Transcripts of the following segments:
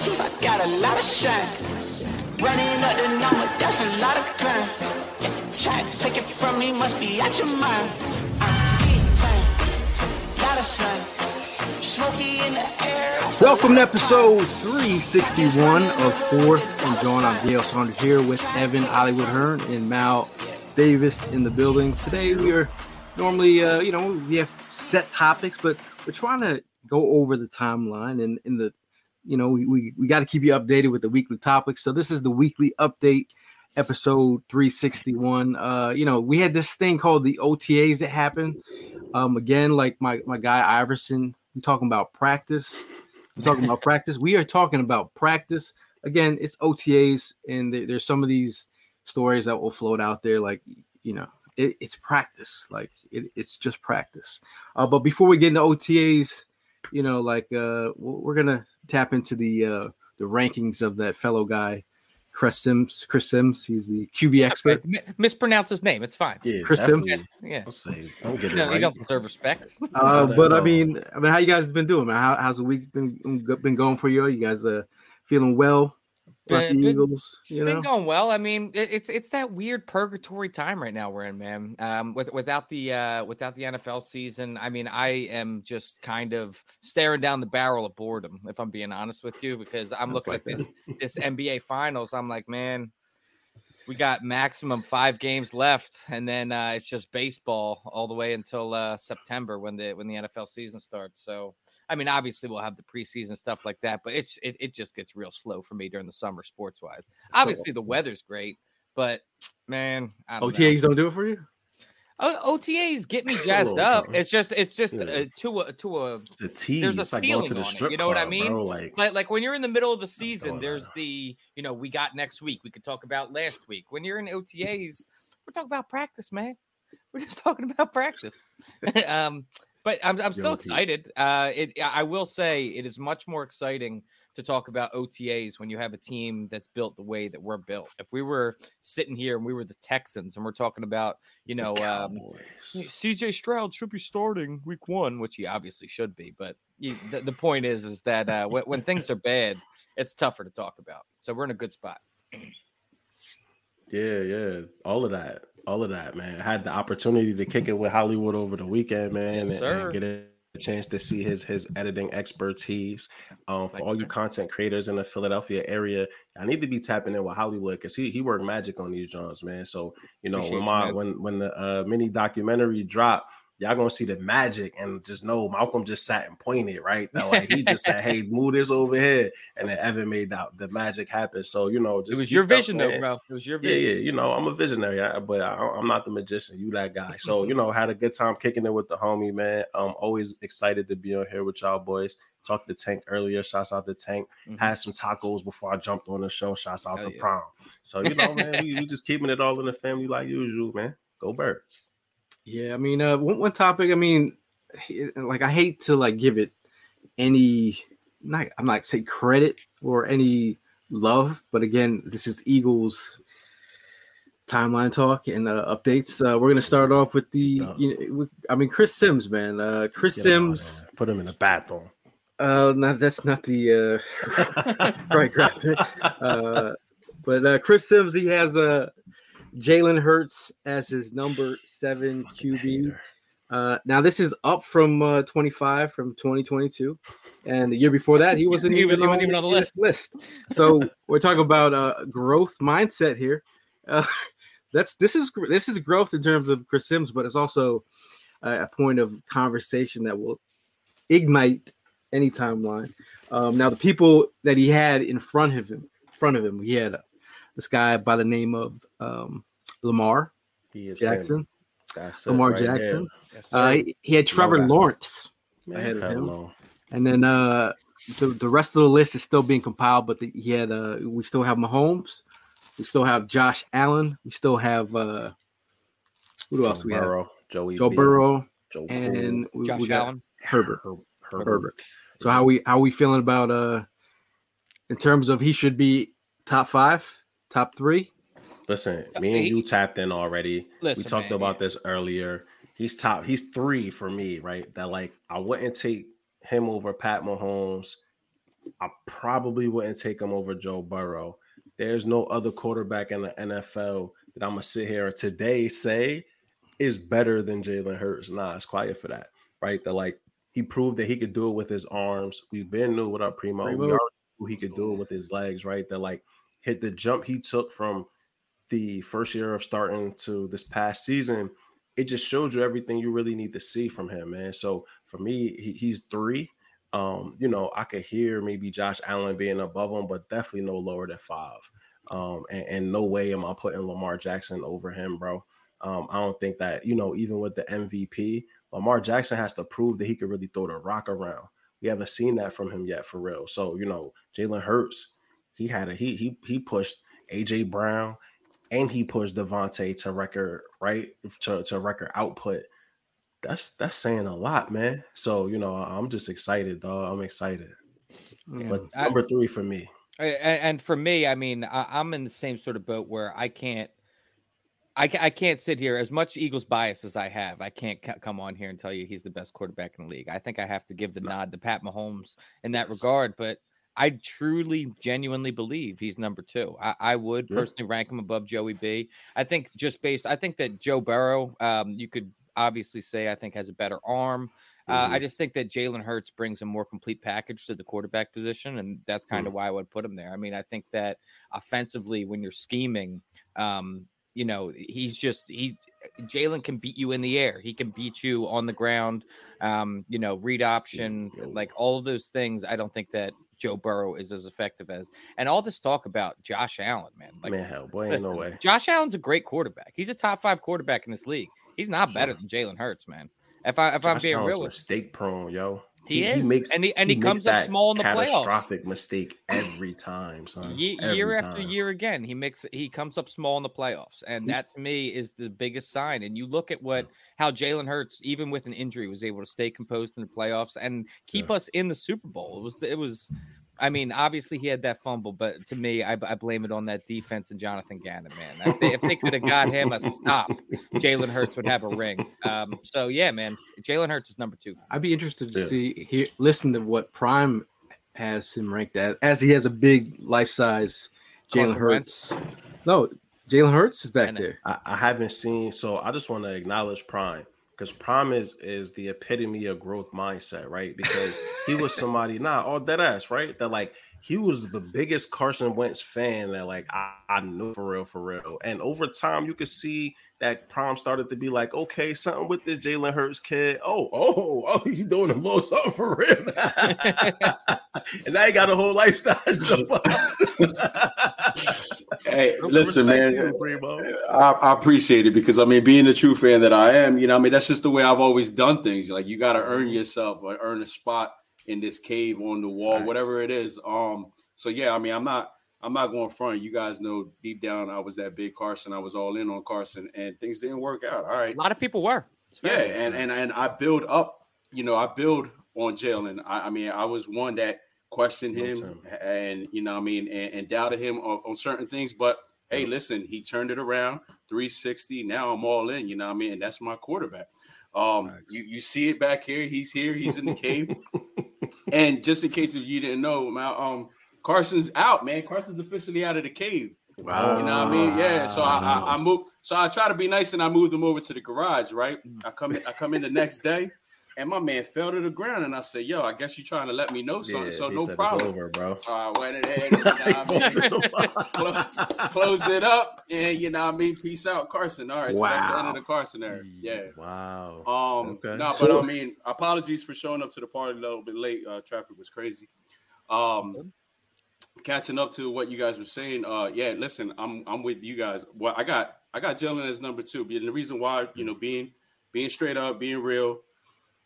I got a lot of shine. Running up the number, that's a lot of crime. Yeah, try to take it from me, must be out your mind. Welcome to episode 361 of Fourth and Jawn. I'm Dale Saunders here with Evan Hollywood Hearn and Mal Davis in the building. Today we are normally, uh, you know, we have set topics, but we're trying to go over the timeline and in the, you know, we, we, we got to keep you updated with the weekly topics. So this is the weekly update episode 361 uh you know we had this thing called the otas that happened. Um again like my my guy iverson we talking about practice. We're talking about practice. We are talking about practice. Again it's otas and there, there's some of these stories that will float out there like you know it, it's practice. Like it, it's just practice. Uh but before we get into otas you know like uh we're gonna tap into the uh the rankings of that fellow guy Chris Simms. Chris Simms. He's the QB expert. M- mispronounce his name. It's fine. Yeah, Chris Simms. definitely. Yeah. Don't say, don't get it No, you don't deserve respect. Uh, but I mean, I mean, how you guys been doing, man? How, how's the week been been going for you? You guys uh feeling well about Been- the been- Eagles? You Been know, going well. I mean, it- it's it's that weird purgatory time right now we're in, man. Um, with without the uh without the NFL season, I mean, I am just kind of staring down the barrel of boredom, if I'm being honest with you, because I'm looking like at this this NBA Finals. I'm like, man, we got maximum five games left, and then uh, it's just baseball all the way until uh, September when the when the NFL season starts. So, I mean, obviously we'll have the preseason stuff like that, but it's it, it just gets real slow for me during the summer sports wise. Obviously, the weather's great, but man, I don't know. OTAs don't do it for you. OTAs get me A jazzed up. something. It's just it's just Yeah. uh, to a to a It's a tease. there's a it's like ceiling the on it, you know what I mean? Bro. Like, like like when you're in the middle of the season, there's the you know we got next week. We could talk about last week. When you're in OTAs, we're talking about practice, man. We're just talking about practice. um, but I'm I'm still excited. Uh, it I will say it is much more exciting to talk about OTAs when you have a team that's built the way that we're built. If we were sitting here and we were the Texans and we're talking about you know um, CJ Stroud should be starting week one, which he obviously should be. But you, the, the point is, is that uh, when, when things are bad, it's tougher to talk about. So we're in a good spot. Yeah, yeah, all of that, all of that, man. I had the opportunity to kick it with Hollywood over the weekend, man, Yes, and- sir. and get a chance to see his his editing expertise. Um, for all you, you content creators in the Philadelphia area, I need to be tapping in with Hollywood because he he worked magic on these joints, man. So you know Appreciate when my man. when when the uh, mini documentary dropped. Y'all gonna see the magic and just know Malcolm just sat and pointed, right? That like he just said, Hey, move this over here. And then Evan made that the magic happen. So you know, just It was your vision, though, bro. It was your Yeah, vision. yeah, you know, I'm a visionary, but I, I'm not the magician. You that guy. So, you know, had a good time kicking it with the homie, man. Um, always excited to be on here with y'all boys. Talked to Tank earlier. Shouts out to Tank. Mhm. Had some tacos before I jumped on the show. Shouts out Hell to yeah. Prom. So, you know, man, we, we just keeping it all in the family like usual, man. Go birds. Yeah, I mean, uh, one, one topic. I mean, like I hate to like give it any, not I'm not say credit or any love. But again, this is Eagles timeline talk and uh, updates. Uh, we're gonna start off with the. You know, with, I mean, Chris Simms, man. Uh, Chris Get Simms. Put him in a bathroom. Uh, that's not the uh, right graphic. Uh, but uh, Chris Simms, he has a Jalen Hurts as his number seven QB. Uh, now this is up from uh, 25 from 2022, and the year before that he wasn't He even, wasn't even on the this list. So we're talking about uh, growth mindset here. Uh, that's this is this is growth in terms of Chris Simms, but it's also a, a point of conversation that will ignite any timeline. Um, now the people that he had in front of him, front of him, he had this guy by the name of um, Lamar He is Jackson. That's Lamar right. Jackson. Yes, Uh, he, he had Trevor that. Lawrence Man, ahead of him. no. And then uh the, the rest of the list is still being compiled, but the, he had uh we still have Mahomes, we still have Josh Allen, we still have uh who else Joe we have? Burrow, Joey Joe B, Burrow Joe and we, Josh we got Allen. Herbert. Cool, Her- Herbert. So how we how we feeling about uh in terms of he should be top five, top three? Listen, me and He- you tapped in already. Listen, we talked man, about this earlier. He's top. He's three for me, right? That like I wouldn't take him over Pat Mahomes. I probably wouldn't take him over Joe Burrow. There's no other quarterback in the NFL that I'm gonna sit here today say is better than Jalen Hurts. Nah, it's quiet for that, right? That like he proved that he could do it with his arms. We've been knew what up Primo. Primo. We already knew he could do it with his legs, right? That like hit the jump he took from the first year of starting to this past season, it just showed you everything you really need to see from him, man. So for me, he, he's three. Um, you know, I could hear maybe Josh Allen being above him, but definitely no lower than five. Um, and, and no way am I putting Lamar Jackson over him, bro. Um, I don't think that, you know, even with the MVP, Lamar Jackson has to prove that he could really throw the rock around. We haven't seen that from him yet, for real. So, you know, Jalen Hurts, he had a he he he pushed AJ Brown and he pushed DeVonta to record right to, to record output. That's that's saying a lot, man. So you know, I'm just excited, dog. I'm excited. But I- number three for me, And, and for me, I mean, I, I'm in the same sort of boat where I can't, I, I can't sit here as much Eagles bias as I have. I can't c- come on here and tell you he's the best quarterback in the league. I think I have to give the nod to Pat Mahomes in that regard. But I truly, genuinely believe he's number two. I, I would personally rank him above Joey B. I think just based, I think that Joe Burrow, um, you could obviously say I think has a better arm. Uh, I just think that Jalen Hurts brings a more complete package to the quarterback position, and that's kind of why I would put him there. I mean, I think that offensively, when you're scheming, um, you know, he's just he. Jalen can beat you in the air. He can beat you on the ground. Um, you know, read option, like all of those things. I don't think that Joe Burrow is as effective as. And all this talk about Josh Allen, man, like man, hell, boy, ain't no way. Josh Allen's a great quarterback. He's a top five quarterback in this league. He's not better than Jalen Hurts, man. If I if I'm being Allen's real, mistake prone, yo. He is, and he- and he makes comes up small in the playoffs. catastrophic mistake every time, son. Ye- Every year after time. year again, he makes he comes up small in the playoffs, and that to me is the biggest sign. And you look at what how Jalen Hurts, even with an injury, was able to stay composed in the playoffs and keep us in the Super Bowl. It was it was. I mean, obviously he had that fumble, but to me, I, I blame it on that defense and Jonathan Gannon, man. If they, if they could have got him a stop, Jalen Hurts would have a ring. Um, so yeah, man, Jalen Hurts is number two. I'd be interested to Yeah. see hear listen to what Prime has him ranked as, as he has a big life size Jalen Carson Hurts. No, Jalen Hurts is back And- there. I, I haven't seen, so I just want to acknowledge Prime because Prime is is the epitome of growth mindset, right? Because he was somebody, nah, all dead ass, right? That like he was the biggest Carson Wentz fan that like I, I knew for real, for real. And over time, you could see that Prime started to be like, okay, something with this Jalen Hurts kid. Oh, oh, oh, he's doing a little something for real. and now he got a whole lifestyle. Hey, Some listen, man. you, I, I appreciate it because I mean, being the true fan that I am, you know, I mean, that's just the way I've always done things. Like you got to earn yourself or earn a spot in this cave on the wall, Facts. whatever it is. Um, so yeah, I mean, I'm not, I'm not going front. You guys know deep down, I was that big Carson. I was all in on Carson, and things didn't work out. All right, A lot of people were. Yeah, and and and I build up. You know, I build on Jalen. I, I mean, I was one that questioned him, and you know, what I mean, and, and doubted him on, on certain things. But hey, listen, he turned it around, 360. Now I'm all in. You know, what I mean, and that's my quarterback. Um, Facts. you you see it back here. He's here. He's in the cave. and just in case if you didn't know, man, um, Carson's out, man. Carson's officially out of the cave. Wow. You know what I mean? Yeah. So I, I, I move. So I try to be nice and I moved them over to the garage. Right. I come in. I come in the next day, and my man fell to the ground. And I said, "Yo, I guess you're trying to let me know something. Yeah, so he no said problem." It's over, bro. So I went ahead, you know I mean? close it up, and you know what I mean. Peace out, Carson. All right, so that's the end of the Carson era. Yeah. Wow. Um, Okay. no, but So- I mean, apologies for showing up to the party a little bit late. Uh, traffic was crazy. Um, catching up to what you guys were saying. Uh, yeah, listen, I'm I'm with you guys. Well, I got I got Jalen as number two, and the reason why, you know, being being straight up, being real,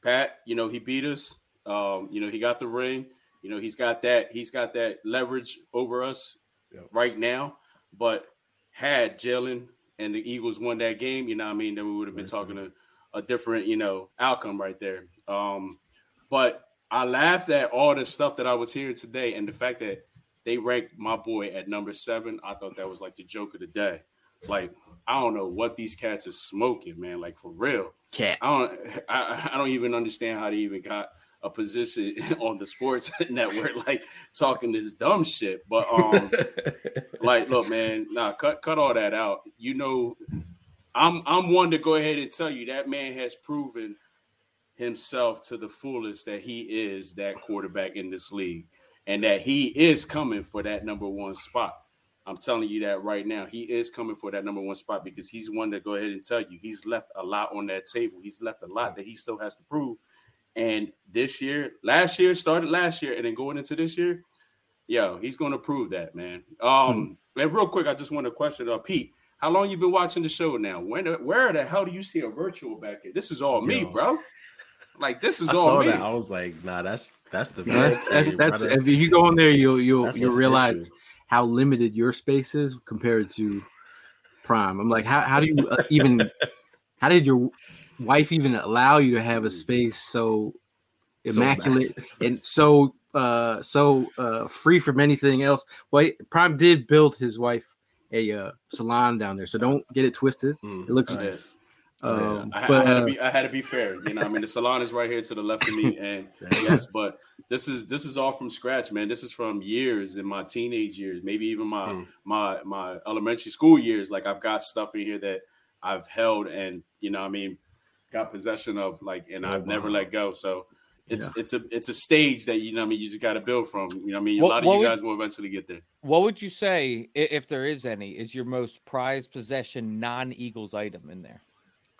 Pat, you know, he beat us. Um, you know, he got the ring. You know, he's got that. He's got that leverage over us Yep. right now. But had Jalen and the Eagles won that game, you know, what I mean, then we would have been Listen. talking a, a different, you know, outcome right there. Um, but I laughed at all the stuff that I was hearing today, and the fact that they ranked my boy at number seven. I thought that was like the joke of the day. Like, I don't know what these cats are smoking, man. Like for real. Cat. I don't I, I don't even understand how they even got a position on the sports network like talking this dumb shit. But um like look man, nah, cut cut all that out. You know, I'm I'm one to go ahead and tell you that man has proven himself to the fullest that he is that quarterback in this league and that he is coming for that number one spot. I'm telling you that right now. He is coming for that number one spot because he's one to go ahead and tell you he's left a lot on that table. He's left a lot that he still has to prove. And this year, last year started last year, and then going into this year, yo, he's going to prove that, man. Um, and real quick, I just want to question uh, Pete. How long you been watching the show now? When, where the hell do you see a virtual back here? This is all me, Yo. bro. Like this is I all saw me. that. I was like, nah, that's that's the That's, best. that's, thing, that's if you go in there, you'll you'll That's you'll realize official. How limited your space is compared to Prime. I'm like, how how do you uh, even? How did your wife even allow you to have a space so So immaculate massive. and so uh so uh free from anything else? Well, Prime did build his wife a uh, salon down there, so don't get it twisted. Mm, It looks, Yeah. nice. Um, I, I but had uh, to be I had to be fair. You know, I mean the salon is right here to the left of me, and yes, but this is this is all from scratch, man. This is from years in my teenage years, maybe even my Mm. my my elementary school years. Like I've got stuff in here that I've held and you know, I mean, got possession of, like, and Oh, I've never let go. So it's it's a it's a stage that you know, I mean, you just got to build from. You know, I mean, a lot of you would- guys will eventually get there. What would you say, if there is any, is your most prized possession non-Eagles item in there?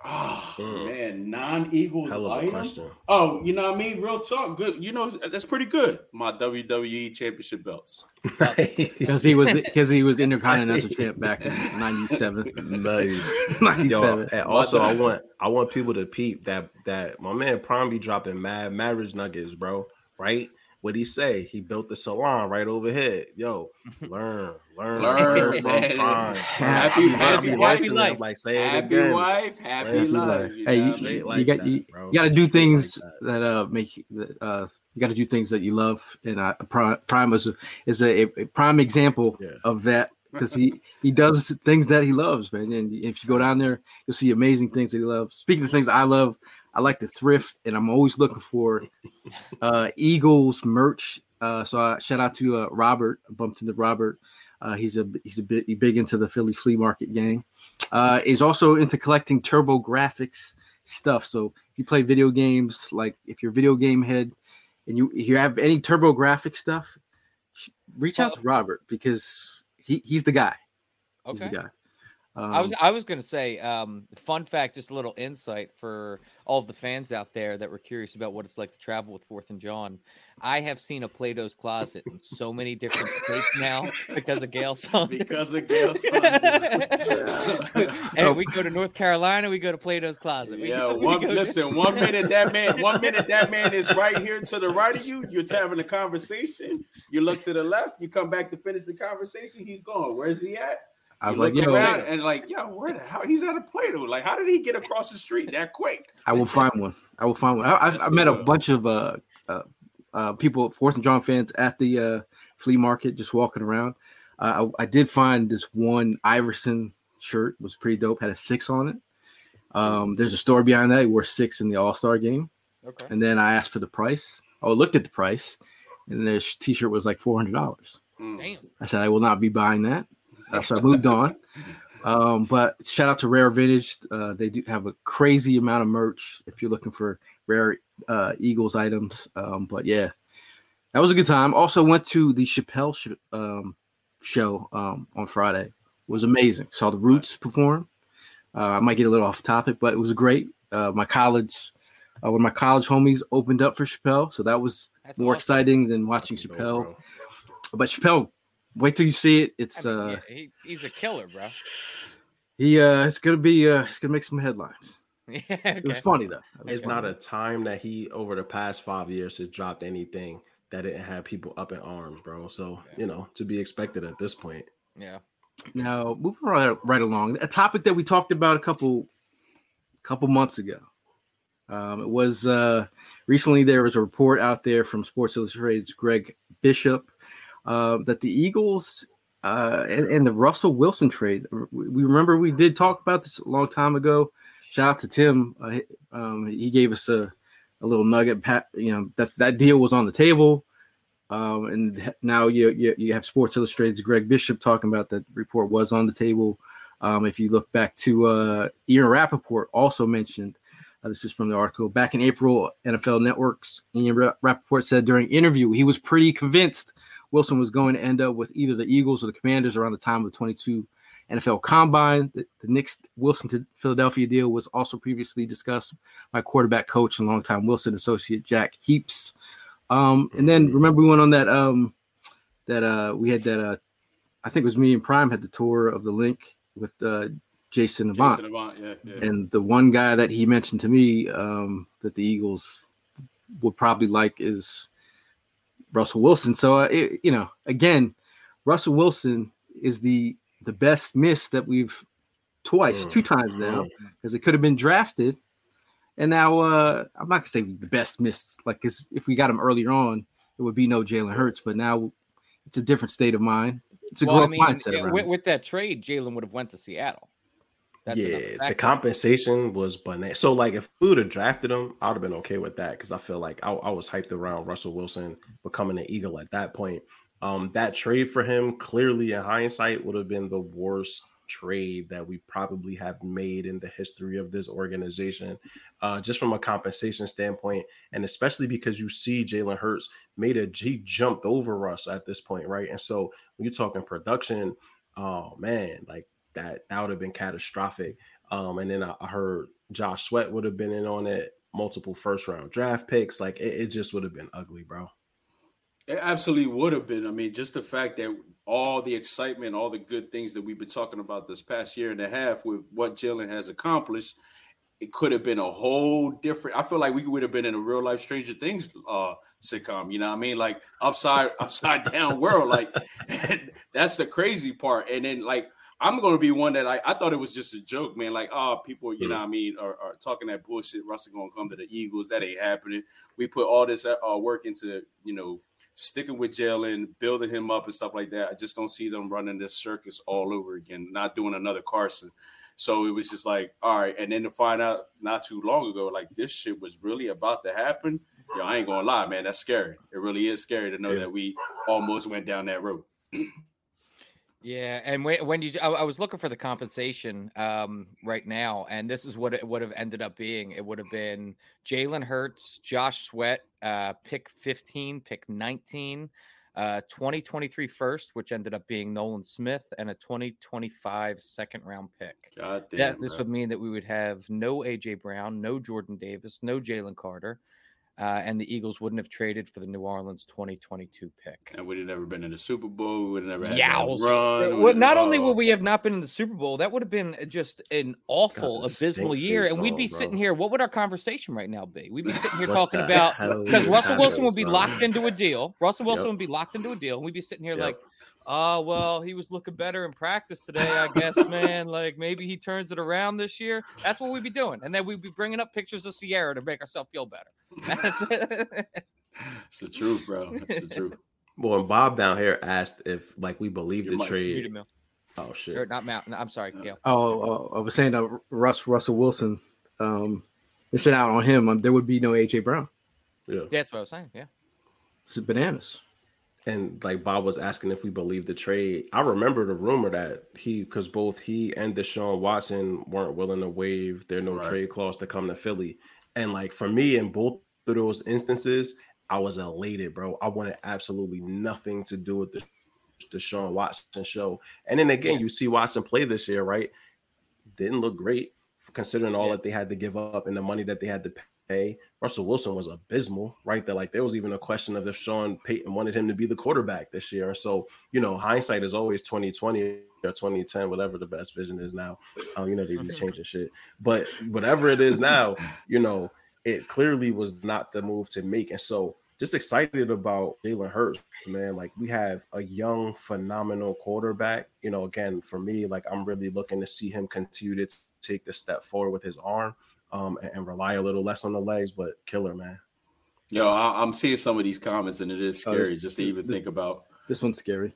Oh Mm. man, non-Eagles Hell of a item? question. Oh, you know what I mean? Real talk. Good. You know, that's pretty good. My WWE championship belts. because he was because he was intercontinental champ back in '97. nice. '97. and also I want I want people to peep that that my man Prime be dropping mad marriage nuggets, bro. Right? What he say? He built the salon right overhead. Yo, learn, learn, Learn, learn from man. Prime. Happy- He happy be wife, life. Like say it Happy again. wife, happy Happy life. life. You Hey, know you, what I you, like got that, you, you got to do Like things that. that uh make that, uh you got to do things that you love, and uh, Prime, Prime is a, is a, a prime example Yeah. of that because he he does things that he loves, man. And if you go down there, you'll see amazing things that he loves. Speaking of things I love, I like to thrift, and I'm always looking for uh Eagles merch. Uh, so I, shout out to uh, Robert. I bumped into Robert. Uh, he's a he's a bit big into the Philly flea market gang. Uh, he's also into collecting TurboGrafx stuff. So if you play video games, like if you're a video game head and you you have any TurboGrafx stuff, reach out to Robert because he, he's the guy. He's Okay. the guy. Um, I was I was gonna say, um, fun fact, just a little insight for all of the fans out there that were curious about what it's like to travel with Fourth and Jawn. I have seen a Plato's Closet in so many different states now because of Gail Saunders. Because of Gail Saunders. and we go to North Carolina, we go to Plato's Closet. We Yeah, go- one go- listen. One minute that man, one minute that man is right here to the right of you. You're having a conversation. You look to the left. You come back to finish the conversation. He's gone. Where's he at? I was You like, look yo, around and like, yo, where the hell? He's at a Play-Doh. Like, how did he get across the street that quick? I will find one. I will find one. I, I've, I met a bunch of uh, uh, uh, people, Fourth and Jawn fans at the uh, flea market, just walking around. Uh, I, I, did find this one Iverson shirt was pretty dope. Had a six on it. Um, there's a story behind that. He wore six in the All Star game. Okay. And then I asked for the price. Oh, I looked at the price, and the T-shirt was like four hundred dollars. Hmm. Damn. I said I will not be buying that. So I moved on. Um, but shout out to Rare Vintage. Uh, they do have a crazy amount of merch if you're looking for rare uh, Eagles items. Um, but yeah, that was a good time. Also went to the Chappelle sh- um, show um, on Friday. It was amazing. Saw the Roots perform. Uh, I might get a little off topic, but it was great. Uh, my college, uh, when my college homies opened up for Chappelle, so that was That's more awesome. exciting than watching Chappelle. But Chappelle, wait till you see it. It's I mean, uh, yeah, he, he's a killer, bro. He uh, it's gonna be uh, it's gonna make some headlines. Yeah, okay. It was funny though. Was it's funny. not a time that he over the past five years has dropped anything that didn't have people up in arms, bro. So yeah. you know to be expected at this point. Yeah. Now moving right right along, a topic that we talked about a couple couple months ago. Um, it was uh, recently there was a report out there from Sports Illustrated's Greg Bishop uh, that the Eagles uh, and, and, the Russell Wilson trade. We remember we did talk about this a long time ago. Shout out to Tim. Uh, um, he gave us a, a little nugget. You know that that deal was on the table, um, and now you, you, you have Sports Illustrated's Greg Bishop talking about that report was on the table. Um, if you look back to uh, Ian Rapoport, also mentioned. Uh, this is from the article. Back in April, NFL Network's Ian Rapoport said during interview he was pretty convinced Wilson was going to end up with either the Eagles or the Commanders around the time of the 22 NFL Combine. The, the Knicks Wilson to Philadelphia deal was also previously discussed by quarterback coach and longtime Wilson associate Jake Heaps. Um, and then remember we went on that um, that uh, we had that uh, I think it was me and Prime had the tour of the link with uh, Jason Avant. Jason Avant yeah, yeah. And the one guy that he mentioned to me um, that the Eagles would probably like is Russell Wilson. So uh, it, you know, again, Russell Wilson is the the best miss that we've twice, mm. two times now, because it could have been drafted. And now uh I'm not gonna say the best miss, like because if we got him earlier on, it would be no Jalen Hurts. But now it's a different state of mind. It's a well, growth I mean, mindset. With, with, that trade, Jalen would have went to Seattle. That's yeah, the compensation was banana. So, like, if we would have drafted him, I would have been okay with that because I feel like I, I, was hyped around Russell Wilson becoming an Eagle at that point. Um, that trade for him, clearly in hindsight, would have been the worst trade that we probably have made in the history of this organization, uh, just from a compensation standpoint, and especially because you see Jalen Hurts made a he jumped over us at this point, right? And so when you're talking production, oh man, like that that would have been catastrophic. Um, and then I, I, heard Josh Sweat would have been in on it, multiple first round draft picks. Like it, it just would have been ugly, bro. It absolutely would have been. I mean, just the fact that all the excitement, all the good things that we've been talking about this past year and a half with what Jalen has accomplished, it could have been a whole different. I feel like we would have been in a real life Stranger Things uh, sitcom. You know what I mean? Like upside upside down world. Like that's the crazy part. And then like I'm gonna be one that I, I thought it was just a joke, man. Like, oh, people, you mm know, I mean, are, are, talking that bullshit. Russell gonna come to the Eagles. That ain't happening. We put all this uh, work into, you know, sticking with Jalen, building him up and stuff like that. I just don't see them running this circus all over again, not doing another Carson. So it was just like, all right. And then to find out not too long ago, like this shit was really about to happen. Yo, I ain't gonna lie, man. That's scary. It really is scary to know yeah. that we almost went down that road. Yeah, and when, when you, I, I, was looking for the compensation um, right now, and this is what it would have ended up being. It would have been Jalen Hurts, Josh Sweat, uh, pick 15, pick 19, uh, 2023 first, which ended up being Nolan Smith, and a 2025 second round pick. God damn, that, this would mean that we would have no AJ Brown, no Jordan Davis, no Jalen Carter uh, and the Eagles wouldn't have traded for the New Orleans 2022 pick. And we'd have never been in the Super Bowl. We would have never had yeah, run. Well, not only would we have not been in the Super Bowl, that would have been just an awful, God, abysmal year. And we'd be bro. sitting here. What would our conversation right now be? We'd be sitting here talking about because Russell Wilson would be locked into a deal. Russell Wilson yep. would be locked into a deal, and we'd be sitting here yep. like, oh well he was looking better in practice today i guess man like maybe he turns it around this year that's what we'd be doing and then we'd be bringing up pictures of Ciara to make ourselves feel better It's the truth, bro. It's the truth. Well, and Bob down here asked if like we believe Your the mic trade. Muted Mill. Oh Or shit. not Mount. no, I'm sorry, Gail. Oh, uh, I was saying that Russ Russell Wilson, um, they sent out on him. Um, there would be no AJ Brown. Yeah. That's what I was saying. Yeah. It's bananas. And like Bob was asking if we believe the trade. I remember the rumor that he because both he and Deshaun Watson weren't willing to waive their no Right. trade clause to come to Philly. And like for me, in both of those instances, I was elated, bro. I wanted absolutely nothing to do with the Deshaun Watson show. And then again, you see Watson play this year, right? Didn't look great considering all Yeah. that they had to give up and the money that they had to pay. Russell Wilson was abysmal, right? There, like there was even a question of if Sean Payton wanted him to be the quarterback this year. So, you know, hindsight is always 2020 or 2010, whatever the best vision is now. Um, you know, they be changing shit. But whatever it is now, you know, it clearly was not the move to make. And so just excited about Jalen Hurts, man. Like we have a young, phenomenal quarterback. You know, again, for me, like I'm really looking to see him continue to take the step forward with his arm um, and, and rely a little less on the legs, but killer, man. Yo, I, I'm seeing some of these comments, and it is Oh, scary this- just to even this- think about. This one's scary.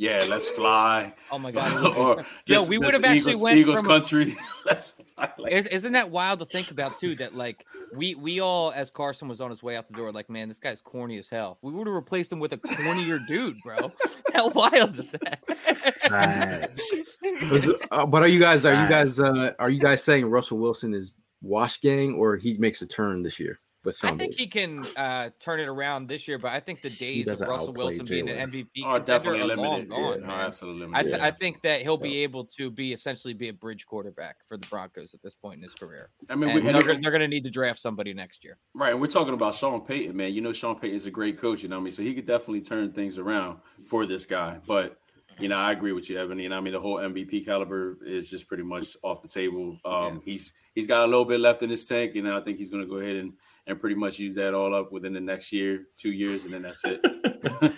Yeah, let's fly. Oh my god. or Yo, this- we would have actually Eagles, went Eagles from- country. let's fly. Like, Is, isn't that wild to think about too? That like we we all, as Carson was on his way out the door, like man, this guy's corny as hell. We would have replaced him with a cornier dude, bro. How wild is that? Uh, but are you guys are you guys uh, are you guys saying Russell Wilson is wash gang or he makes a turn this year with I Sean think Payton? he can uh, turn it around this year, but I think the days of Russell outplay Wilson being an MVP oh, contender definitely are long limited. gone, yeah, no, man. absolutely I, limited. th- I think that he'll be able to be essentially be a bridge quarterback for the Broncos at this point in his career. I mean, And we, they're, gonna- they're going to need to draft somebody next year. Right, and we're talking about Sean Payton, man. You know, Sean Payton is a great coach, you know what I mean? So he could definitely turn things around for this guy. But you know, I agree with you, Evan. You know, I mean, the whole MVP caliber is just pretty much off the table. Um, He's he's got a little bit left in his tank, and I think he's going to go ahead and and pretty much use that all up within the next year, two years, and then that's it.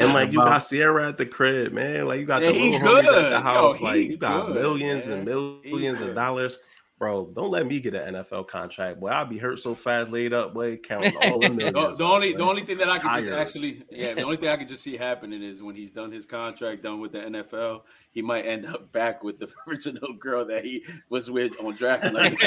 And like you got Ciara at the crib, man. Like you got Yeah, the he little homies at good. the Yo, house. he like you got good, millions and man. He millions of dollars. Bro, don't let me get an NFL contract. Boy, I'll be hurt so fast laid up, boy, counting all the millions. The, the only boy. the only thing that I could just actually yeah the only thing I could just see happening is when he's done his contract done with the NFL he might end up back with the original girl that he was with on draft night.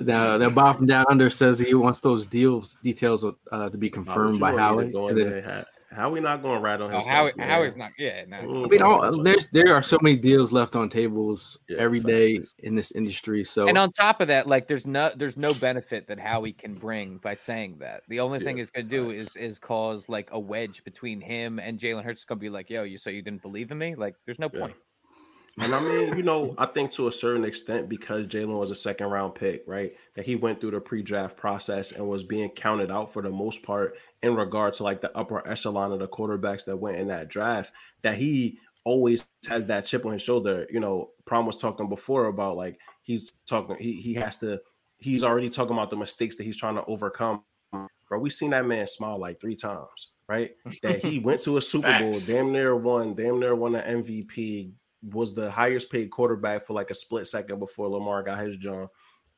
Now, now Bob from Down Under says he wants those deals details uh, to be confirmed by Howie. Going And then- there. How, how we not going right on Oh, himself? Howie, man? Howie's not. Yeah, no. Mm, I mean, all, there's there are so many deals left on tables Yeah, every day in this industry. So And on top of that, like there's no there's no benefit that Howie can bring by saying that. The only thing Yeah, it's gonna do is is cause like a wedge between him and Jalen Hurts. It's gonna be like, yo, you so you didn't believe in me? Like, there's no Yeah. point. And I mean, you know, I think to a certain extent, because Jalen was a second round pick, right? That he went through the pre draft process and was being counted out for the most part in regard to like the upper echelon of the quarterbacks that went in that draft, that he always has that chip on his shoulder. You know, Prom was talking before about like he's talking, he, he has to, he's already talking about the mistakes that he's trying to overcome. Bro, we've seen that man smile like three times, right? That he went to a Super Bowl, damn near won, damn near won an MVP, was the highest paid quarterback for like a split second before Lamar got his job.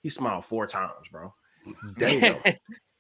He smiled four times, bro. Damn,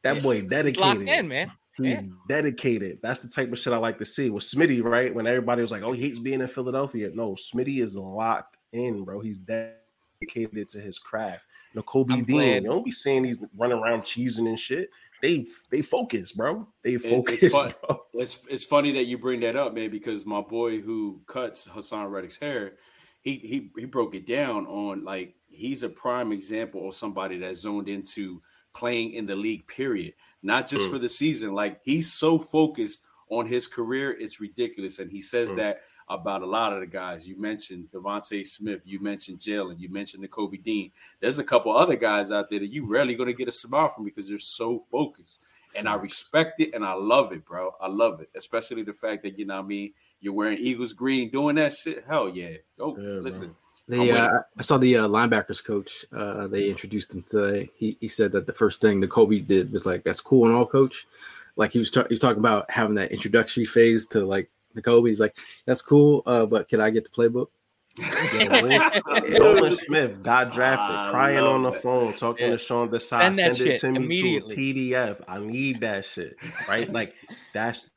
that boy He's dedicated. locked in, man. He's Yeah. dedicated. That's the type of shit I like to see. With Smitty, right? When everybody was like, "Oh, he hates being in Philadelphia," no, Smitty is locked in, bro. He's dedicated to his craft. No, Kobe I'm Dean. glad- You don't be seeing these running around cheesing and shit. They they focus, bro. They it's focus, fun. bro. It's it's funny that you bring that up, man, because my boy who cuts Haason Reddick's hair, he he he broke it down on like he's a prime example of somebody that zoned into playing in the league, period. Not just Mm. for the season. Like he's so focused on his career, it's ridiculous. And he says Mm. that about a lot of the guys. You mentioned DeVonta Smith, you mentioned Jalen, you mentioned the Kobe Dean. There's a couple other guys out there that you rarely gonna get a smile from because they're so focused. And I respect it and I love it, bro. I love it, especially the fact that you know what I mean. You're wearing Eagles green, doing that shit. Hell yeah, go Yeah, bro. Listen. They, I'm uh, I saw the uh, linebackers coach. Uh, they introduced him today. He, he said that the first thing the Kobe did was like, "That's cool and all, coach." Like he was ta- he was talking about having that introductory phase to like the Kobe. He's like, "That's cool, uh, but can I get the playbook?" Nolan Smith got drafted, I crying on the it. phone, talking Yeah. to Sean Desai. Send that Send, shit it to me immediately. to a PDF. I need that shit. Right? like that's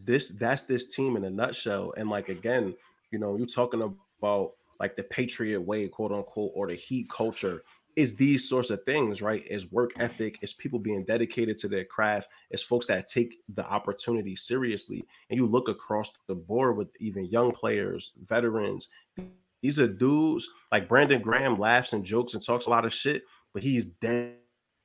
this that's this team in a nutshell. And like again, you know, you're talking about like the Patriot way, quote unquote, or the heat culture. Is these sorts of things, right? Is work ethic, is people being dedicated to their craft, is folks that take the opportunity seriously. And you look across the board with even young players, veterans, these are dudes like Brandon Graham laughs and jokes and talks a lot of shit, but he's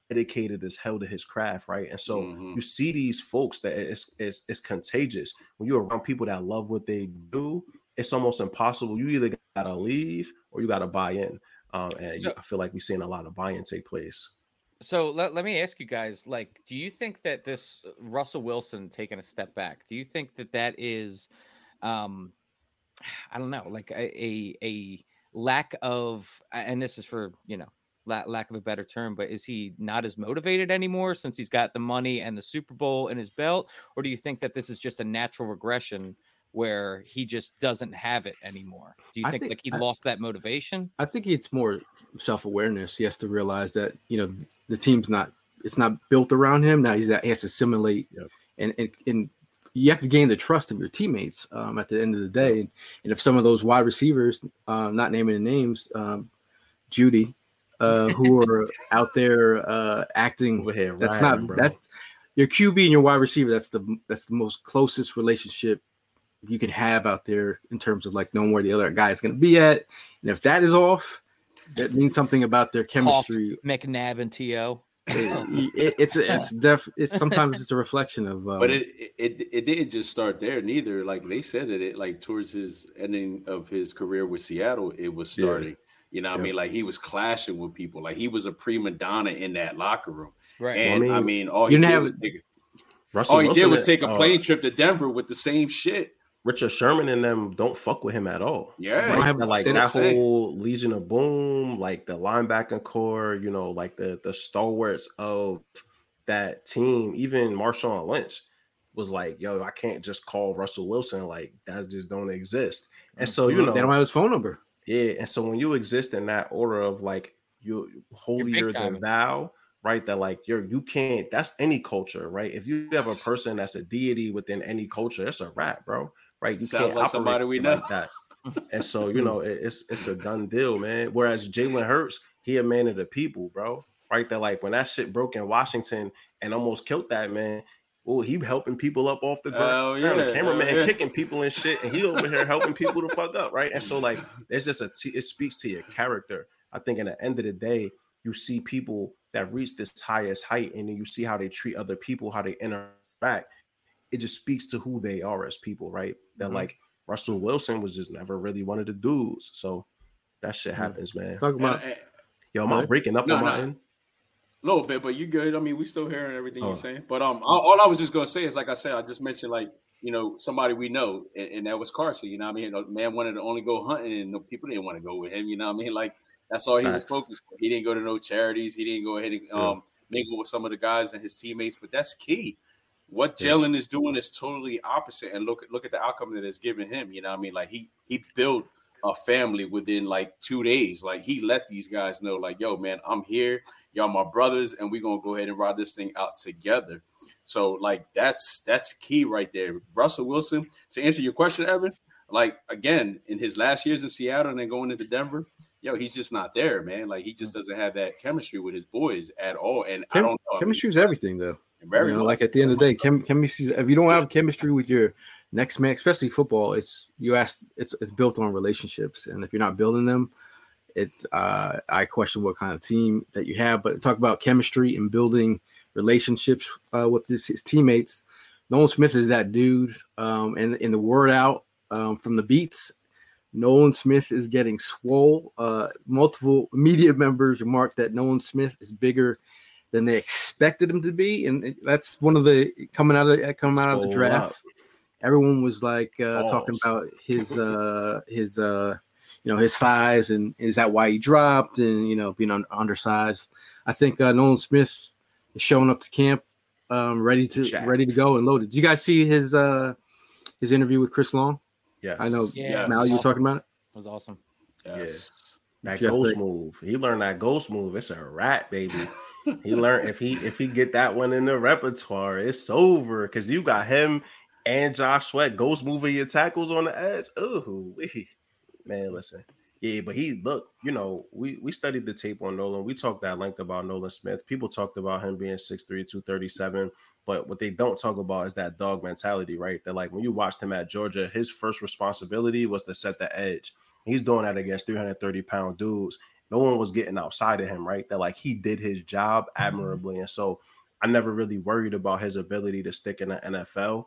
dedicated as hell to his craft, right? And so Mhm. you see these folks that it's, it's it's contagious when you're around people that love what they do. It's almost impossible. You either gotta leave or you gotta buy in. Um, and So- I feel like we're seeing a lot of buy-in take place. So let, let me ask you guys like do you think that this uh, Russell Wilson taking a step back do you think that that is um I don't know like a a, a lack of and this is for you know lack of a better term but is he not as motivated anymore since he's got the money and the Super Bowl in his belt or do you think that this is just a natural regression where he just doesn't have it anymore do you think, think- like he I- lost that motivation I think it's more self awareness. He has to realize that you know the team's not it's not built around him. Now he's he has to assimilate, Yep. and, and and you have to gain the trust of your teammates um, at the end of the day. And, and if some of those wide receivers, uh, not naming the names, um, Judy, uh, who are out there uh, acting, Over here, that's riding, not bro. that's your QB and your wide receiver. That's the that's the most closest relationship you can have out there in terms of like knowing where the other guy is going to be at. And if that is off, that means something about their chemistry. McNabb and To It- it- it's it's def it's sometimes it's a reflection of um, But it, it it didn't just start there neither. Like they said that it like towards his ending of his career with Seattle, it was Yeah. starting. You know, what I mean, like he was clashing with people. Like he was a prima donna in that locker room. right And I mean, mean, all he didn't did have- was take Russell all he did was take a uh, plane trip to Denver with the same shit. Richard Sherman and them don't fuck with him at all. Yeah, don't have- like that what say. whole Legion of Boom, like the linebacking core, you know, like the the stalwarts of that team. Even Marshawn Lynch was like, "Yo, I can't just call Russell Wilson. Like that just don't exist." And so you know, they don't have his phone number. yeah, and so when you exist in that order of like you holier time. than thou, right? That like you're you can't. That's any culture, right? If you have a person that's a deity within any culture, it's a wrap, bro. Right? You Sounds like somebody we like know. that. And so you know it- it's it's a done deal, man. Whereas Jalen Hurts, he a man of the people, bro. Right? That like when that shit broke in Washington and almost killed that man. Oh, he helping people up off the ground. Oh, the yeah. cameraman Oh, yeah. kicking people and shit, and he over here helping people to fuck up, right? And so like it's just a t- it speaks to your character. I think in the end of the day, you see people that reach this highest height, and then you see how they treat other people, how they interact. It just speaks to who they are as people, right? That Mm-hmm. Mhm. like Russell Wilson was just never really one of the dudes. So that shit happens, man. Talk And- about and- Yo, am I breaking up No, on no. my end? A little bit, but you good. I mean, we still hearing everything Oh. you're saying. But um, all, all I was just gonna say is, like I said, I just mentioned like you know somebody we know, and, and that was Carson. You know, what I mean, the man wanted to only go hunting, and no people didn't want to go with him. You know, what I mean, like that's all he was focused. on. He didn't go to no charities. He didn't go ahead and Yeah. um mingle with some of the guys and his teammates. But that's key. What Yeah. Jalen is doing is totally opposite, and look look at the outcome that it's given him. You know, what I mean, like he he built a family within like two days. Like he let these guys know, like, yo, man, I'm here. Y'all my brothers, and we're gonna go ahead and ride this thing out together. So, like, that's that's key right there. Russell Wilson, to answer your question, Evan, like again, in his last years in Seattle and then going into Denver, yo, he's just not there, man. Like he just mm. doesn't have that chemistry with his boys at all. And I don't know. I mean, chemistry is everything, though. Very you know, like at the end of the day, chem- chemistry. If you don't have chemistry with your next man, especially football, it's you ask. It's it's built on relationships, and if you're not building them, it. Uh, I question what kind of team that you have. But talk about chemistry and building relationships uh, with his, his teammates. Nolan Smith is that dude, um, and in the word out um, from the beats. Nolan Smith is getting swole. Uh, multiple media members remarked that Nolan Smith is bigger than they expected him to be, and that's one of the coming out of coming out of the draft. up. Everyone was like uh, talking about his uh, his uh, you know his size and is that why he dropped and you know being un- undersized. I think uh, Nolan Smith is showing up to camp um, ready to Jacked. ready to go and loaded. Did you guys see his uh, his interview with Chris Long? Yes. I know Yeah. Mal, you were talking about it. was awesome. Yes. That Jeff ghost Rick- move. He learned that ghost move. It's a rat, baby. He learned if he if he get that one in the repertoire, it's over. Cause you got him and Josh Sweat ghost moving your tackles on the edge. Oh, man, listen. Yeah, but he look, you know, we we studied the tape on Nolan. We talked at length about Nolan Smith. People talked about him being 6'3, 237. But what they don't talk about is that dog mentality, right? That like when you watched him at Georgia, his first responsibility was to set the edge. He's doing that against 330 pound dudes. No one was getting outside of him, right? That like he did his job mm-hmm. admirably. And so I never really worried about his ability to stick in the NFL.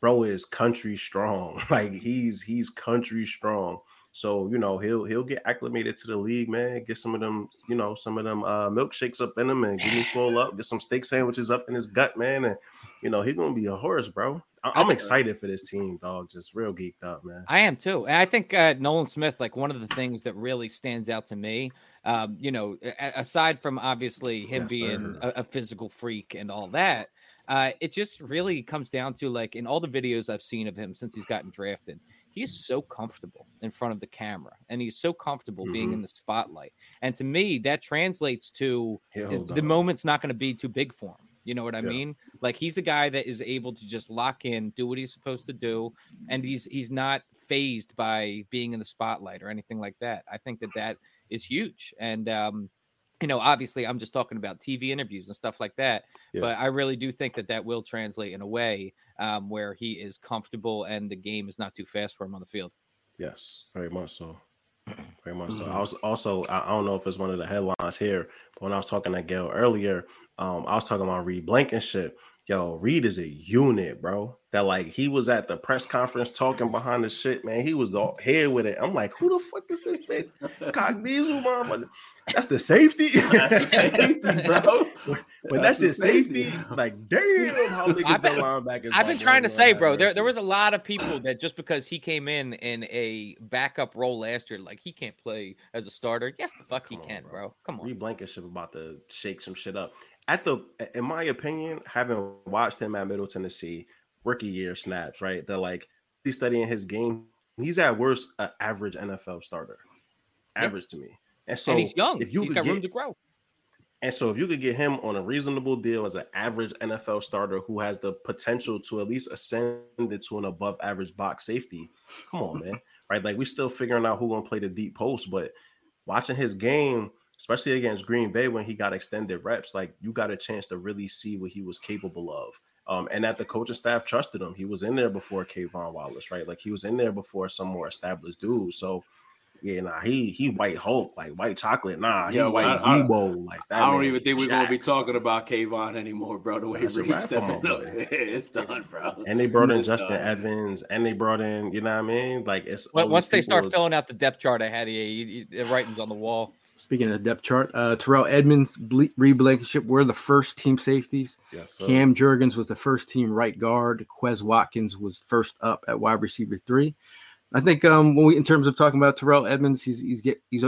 Bro is country strong. Like he's he's country strong. So you know he'll he'll get acclimated to the league, man. Get some of them, you know, some of them uh, milkshakes up in him, and get him swole up. Get some steak sandwiches up in his gut, man. And you know he's gonna be a horse, bro. I- I'm excited for this team, dog. Just real geeked up, man. I am too. And I think uh, Nolan Smith, like one of the things that really stands out to me, um, you know, aside from obviously him Yes, being a, a physical freak and all that, uh, it just really comes down to like in all the videos I've seen of him since he's gotten drafted, he's so comfortable in front of the camera and he's so comfortable being Mhm. in the spotlight. And to me, that translates to the- the moment's not going to be too big for him. You know what I Yeah. mean? Like he's a guy that is able to just lock in, do what he's supposed to do, and he's he's not phased by being in the spotlight or anything like that. I think that that is huge. And um, you know, obviously, I'm just talking about TV interviews and stuff like that. Yeah. But I really do think that that will translate in a way um, where he is comfortable and the game is not too fast for him on the field. Yes, very much so. Very much so. Mhm. I was also I, I don't know if it's one of the headlines here, but when I was talking to Gail earlier, um, I was talking about Reed Blankenship. Yo, Reed is a unit, bro. That like he was at the press conference talking behind the shit, man. He was all here with it. I'm like, who the fuck is this bitch? Cock Diesel, mama. That's the safety. That's the safety, bro. But that's, the just safety. Like, damn, how niggas I've the been- linebackers. I've been trying to say, bro, there, there was a lot of people that just because he came in in a backup role last year, like he can't play as a starter. Yes, the fuck he on, can, bro. bro. Come on. Reed Blankenship about to shake some shit up. At the, in my opinion, having watched him at Middle Tennessee, rookie year snaps, right? They're like he's studying his game. He's at worst an average NFL starter, average to me. And so and he's young. If you he's could got get, room to grow. and so if you could get him on a reasonable deal as an average NFL starter who has the potential to at least ascend it to an above average box safety, come on, man. Right? Like we're still figuring out who gonna play the deep post, but watching his game, especially against Green Bay when he got extended reps, like you got a chance to really see what he was capable of. Um, and that the coaching staff trusted him. He was in there before K'Von Wallace, right? Like he was in there before some more established dudes. So yeah, nah, he he white Hulk, like white chocolate. Nah, he Yo, white I- I- Debo, like that. I don't even think we're gonna be talking about Kayvon anymore, bro. The way That's a Reed's stepping on, up, it's done, bro. And they brought in It's Justin done. Evans, and they brought in, you know what I mean? Like it's But all once they start filling out the depth chart ahead of you, you, you the writing's on the wall. Speaking of the depth chart, uh, Terrell Edmunds, Ble- Reed Blankenship were the first team safeties. Yes, sir. Cam Jurgens was the first team right guard. Quez Watkins was first up at wide receiver three. I think um, when we, in terms of talking about Terrell Edmunds, he's he's get he's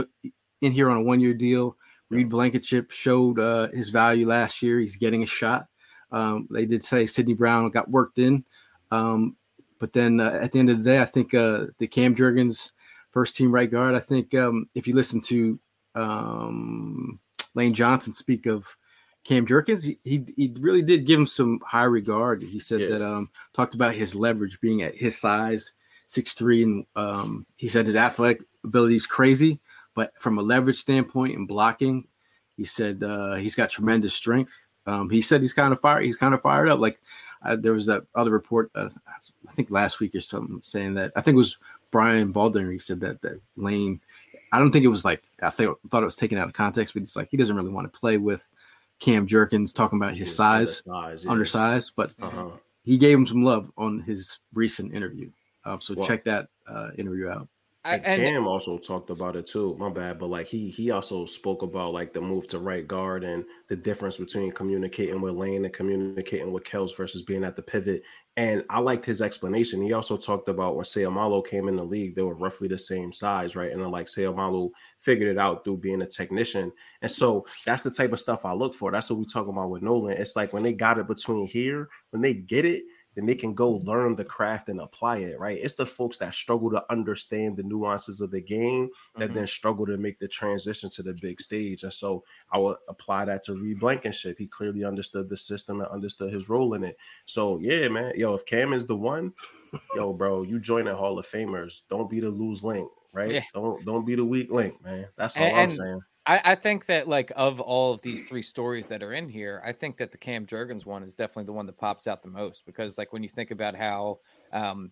in here on a one year deal. Reed Blankenship showed uh, his value last year. He's getting a shot. Um, they did say Sydney Brown got worked in, um, but then uh, at the end of the day, I think uh, the Cam Jurgens first team right guard. I think um, if you listen to um, Lane Johnson speak of Cam Jurgens, he, he he really did give him some high regard. He said Yeah. that um talked about his leverage being at his size, six three, and um he said his athletic ability is crazy, but from a leverage standpoint and blocking, he said uh, he's got tremendous strength. Um, he said he's kind of fired. He's kind of fired up. Like uh, there was that other report, uh, I think last week or something, saying that I think it was Brian Baldwin. He said that that Lane. I don't think it was like I think thought it was taken out of context, but it's like he doesn't really want to play with Cam Jurgens talking about his Yeah, size, undersized, yeah. undersized, but Uh-huh. he gave him some love on his recent interview. Um, so Well- check that uh, interview out. I, And and Cam also talked about it too. My bad, but like he he also spoke about like the move to right guard and the difference between communicating with Lane and communicating with Kels versus being at the pivot. And I liked his explanation. He also talked about when Seumalo came in the league, they were roughly the same size, right? And then like Seumalo figured it out through being a technician. And so that's the type of stuff I look for. That's what we talk about with Nolan. It's like when they got it between here, when they get it, then they can go learn the craft and apply it, right? It's the folks that struggle to understand the nuances of the game that Mhm. then struggle to make the transition to the big stage. And so I would apply that to Reed Blankenship. He clearly understood the system and understood his role in it. So yeah, man, yo, if Cam is the one, yo, bro, you join the Hall of Famers. Don't be the lose link, right? Yeah. Don't don't be the weak link, man. That's all And- I'm saying. I, I think that like of all of these three stories that are in here, I think that the Cam Jurgens one is definitely the one that pops out the most because like when you think about how um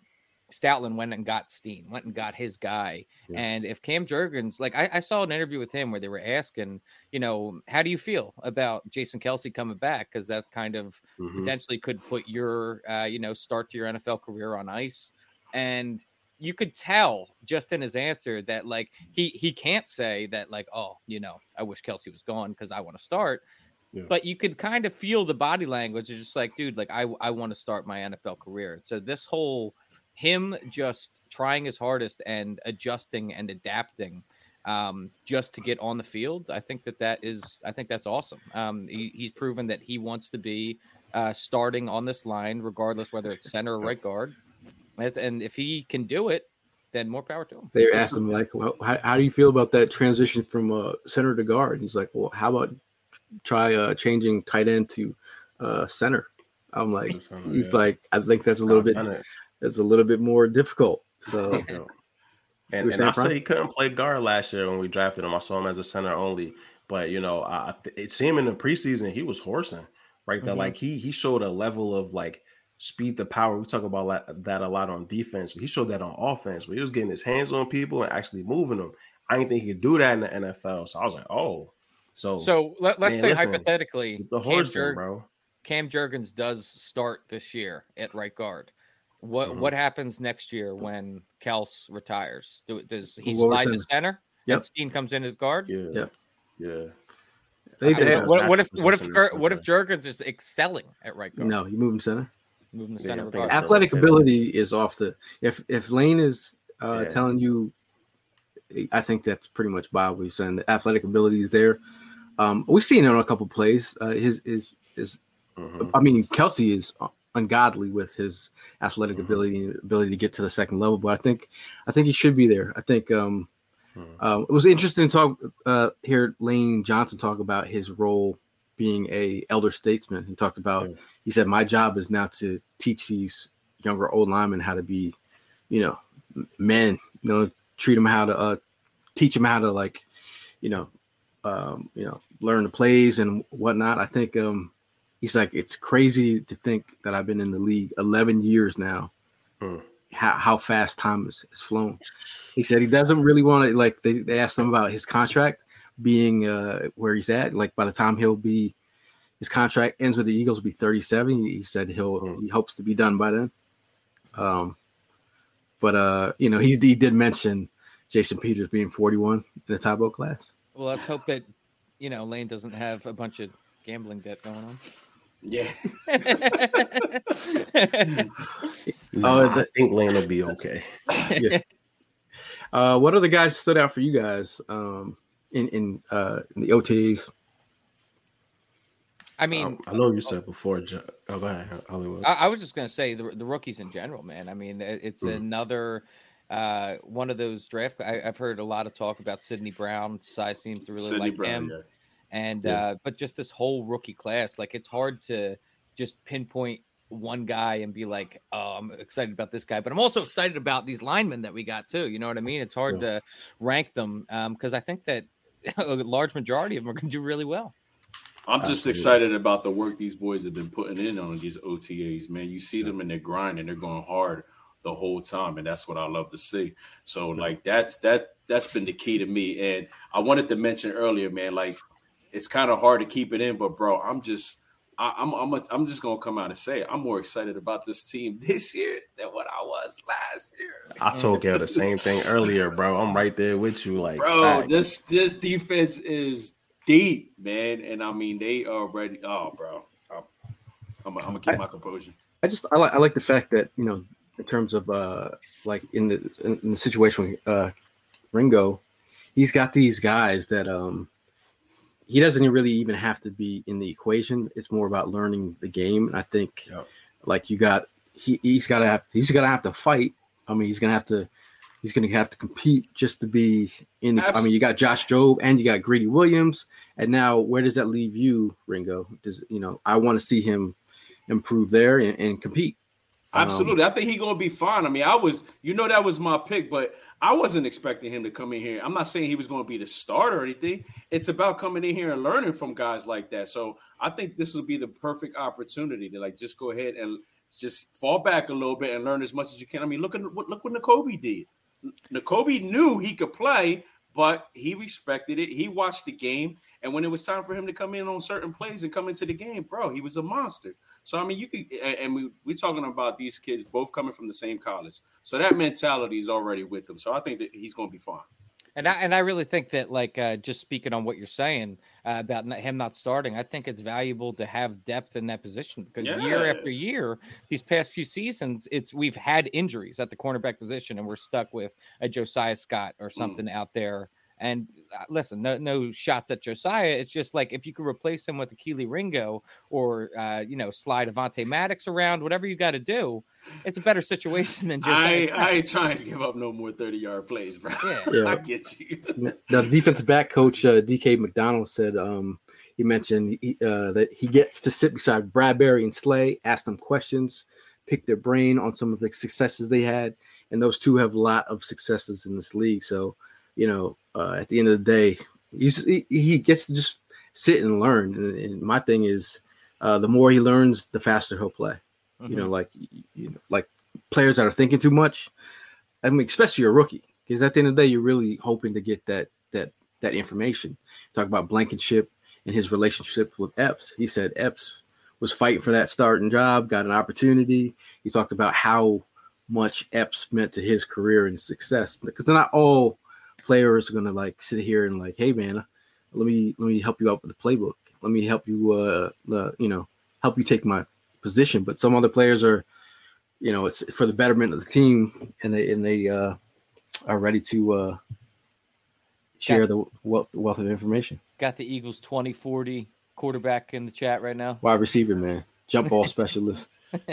Stoutland went and got Steen, went and got his guy. Yeah. And if Cam Jurgens, like I, I saw an interview with him where they were asking, you know, how do you feel about Jason Kelce coming back? Because that kind of Mhm. potentially could put your uh, you know start to your NFL career on ice. And you could tell just in his answer that like he he can't say that like oh you know I wish Kelce was gone because I want to start. Yeah. But you could kind of feel the body language. It's just like, dude, like I I want to start my NFL career. So this whole him just trying his hardest and adjusting and adapting um, just to get on the field. I think that that is, I think that's awesome. Um, he, he's proven that he wants to be uh, starting on this line, regardless whether it's center or right guard. As- And if he can do it, then more power to him. They asked him like, well, how, how do you feel about that transition from uh, center to guard? And he's like, well, how about try uh, changing tight end to uh, center? I'm like, Center, he's yeah. like, I think that's a little bit, done it. it's a little bit more difficult. So And, and I Brian? said he couldn't play guard last year when we drafted him. I saw him as a center only. But you know, I, I th- it seemed in the preseason he was horsing right there. Mhm. Like he he showed a level of like speed the power. We talk about that, that a lot on defense, but he showed that on offense. Where he was getting his hands on people and actually moving them. I didn't think he could do that in the NFL. So I was like, oh, so So let, let's Man, say listen, hypothetically, the Cam, horsing, Jurg- bro. Cam Jurgens does start this year at right guard. What Mhm. what happens next year when Kels retires? Do, does he Lower slide to center. center? Yep. And Steen comes in as guard. Yeah, Yep. yeah. they, I I mean, think they- what, what if what if position Ger- is what if center. Jurgens is excelling at right guard? no, you move him center. Moving to Yeah, center I think regardless. that's Athletic ability is off the. If if Lane is uh, Yeah. telling you, I think that's pretty much Bob was saying. The athletic ability is there. Um, we've seen it on a couple plays. Uh, his his his Mhm. I mean, Kelce is ungodly with his athletic Mhm. ability and ability to get to the second level, but I think I think he should be there. I think um, Mhm. um, it was interesting to talk uh, hear Lane Johnson talk about his role being a elder statesman. He talked about Yeah. he said my job is now to teach these younger old linemen how to be, you know, men. You know, treat them how to uh, teach them how to like, you know, um, you know, learn the plays and whatnot. I think um, he's like, it's crazy to think that I've been in the league 11 years now. Hmm. How, how fast time has, has flown. He said he doesn't really want to like. They, they asked him about his contract being uh, where he's at. Like by the time he'll be, his contract ends with the Eagles will be 37. He said he'll Hmm. he hopes to be done by then. Um, but uh, you know, he, he did mention Jason Peters being 41 in the Tybo class. Well, let's hope that you know Lane doesn't have a bunch of gambling debt going on. Yeah. Nah, Oh, I the- think Lane will be okay. Uh, what other guys stood out for you guys um, in in, uh, in the OTAs? I mean, Um, I know you said before. Oh, go ahead, Hollywood. I, I was just gonna say the the rookies in general, man. I mean, it- it's Mhm. another uh one of those draft. I, I've heard a lot of talk about Sydney Brown. Size seems to really Sydney like Brown, him, yeah. and Yeah. uh but just this whole rookie class, like it's hard to just pinpoint one guy and be like, oh, I'm excited about this guy, but I'm also excited about these linemen that we got too. You know what I mean? It's hard to rank them um because I think that a large majority of them are going to do really well. I'm just Absolutely. excited about the work these boys have been putting in on these OTAs, man. You see them in their grind and they're going hard the whole time, and that's what I love to see. So, like that's that that's been the key to me. And I wanted to mention earlier, man, like it's kind of hard to keep it in, but bro, I'm just I, I'm I'm I'm just gonna come out and say it. I'm more excited about this team this year than what I was last year. I told Gail the same thing earlier, bro. I'm right there with you. Like, bro. facts. This this defense is deep, man, and I mean they are ready. Oh, bro, I'm, I'm, I'm gonna keep my composure. I just I like I like the fact that you know in terms of uh like in the in, in the situation with uh Ringo, he's got these guys that um he doesn't really even have to be in the equation. It's more about learning the game. And I think Yep. like you got he he's gotta have he's gonna have to fight. I mean, he's gonna have to he's gonna have to compete just to be in. The, I mean, you got Josh Jobe and you got Greedy Williams, and now where does that leave you, Ringo? Does you know? I want to see him improve there and, and compete. Absolutely, um, I think he's gonna be fine. I mean, I was, you know, that was my pick, but I wasn't expecting him to come in here. I'm not saying he was going to be the starter or anything. It's about coming in here and learning from guys like that. So I think this will be the perfect opportunity to like just go ahead and just fall back a little bit and learn as much as you can. I mean, look at what look what Nakobe did. Nakobe knew he could play, but he respected it. He watched the game, and when it was time for him to come in on certain plays and come into the game, bro, he was a monster. So I mean, you could, and we we're talking about these kids both coming from the same college, so that mentality is already with them. So I think that he's going to be fine. And I and I really think that, like, uh, just speaking on what you're saying uh, about him not starting, I think it's valuable to have depth in that position because yeah. year after year, these past few seasons, it's we've had injuries at the cornerback position, and we're stuck with a Josiah Scott or mm. something mm. out there and uh, listen, no no shots at Josiah. It's just like if you could replace him with a Kelee Ringo or uh, you know slide Avonte Maddox around, whatever you got to do, it's a better situation than Josiah. I, I ain't trying to give up no more thirty yard plays, bro. Yeah, yeah. I get you. the defensive back coach uh, DK McDonald said um, he mentioned he, uh, that he gets to sit beside Bradberry and Slay, ask them questions, pick their brain on some of the successes they had, and those two have a lot of successes in this league. So you know, uh, at the end of the day, he's, he, he gets to just sit and learn. And, and my thing is, uh, the more he learns, the faster he'll play. Mm-hmm. You know, mm-hmm. like you know, like players that are thinking too much. I mean, especially a rookie, because at the end of the day, you're really hoping to get that that that information. Talk about Blankenship and his relationship with Epps. He said Epps was fighting for that starting job, got an opportunity. He talked about how much Epps meant to his career and success because they're not all players are gonna like sit here and like, hey man, let me let me help you out with the playbook. Let me help you, uh, uh you know, help you take my position. But some other players are, you know, it's for the betterment of the team, and they and they uh, are ready to uh, share got, the wealth wealth of information. Got the Eagles 2040 quarterback in the chat right now. Wide receiver, man, jump ball specialist.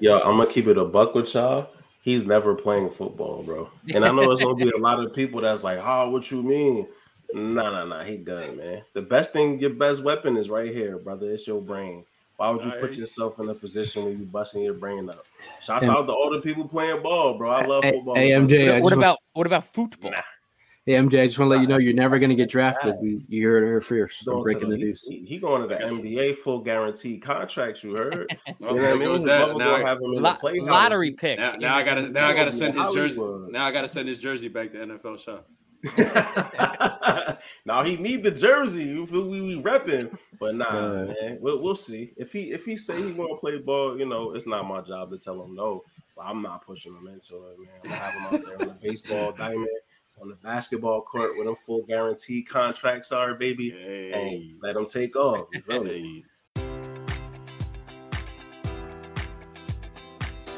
Yo, I'm gonna keep it a buck with y'all he's never playing football, bro. And I know there's gonna be a lot of people that's like, "Oh, what you mean?" Nah, nah, nah. He done, man. The best thing, your best weapon is right here, brother. It's your brain. Why would you put yourself in a position where you busting your brain up? Shouts out to all the people playing ball, bro. I love football. Hey, what, what about what about football? Nah. Hey MJ, I just want to let you know you're never going to get drafted. We, you heard it here first. I'm breaking the, the news. He, he, going to the NBA full guarantee contracts. You heard? you know what I mean? That? Now, have him in lo- the lottery pick. Now, now I got to now I got to send his jersey. Now I got to send his jersey back to NFL shop. now he need the jersey. We we, we repping, but nah, uh, man. We'll, we'll see if he if he say he want to play ball. You know, it's not my job to tell him no. But I'm not pushing him into it, man. I'm gonna have him out there on the baseball diamond on the basketball court where them full guarantee contracts are, baby, hey. and let them take off. You feel me?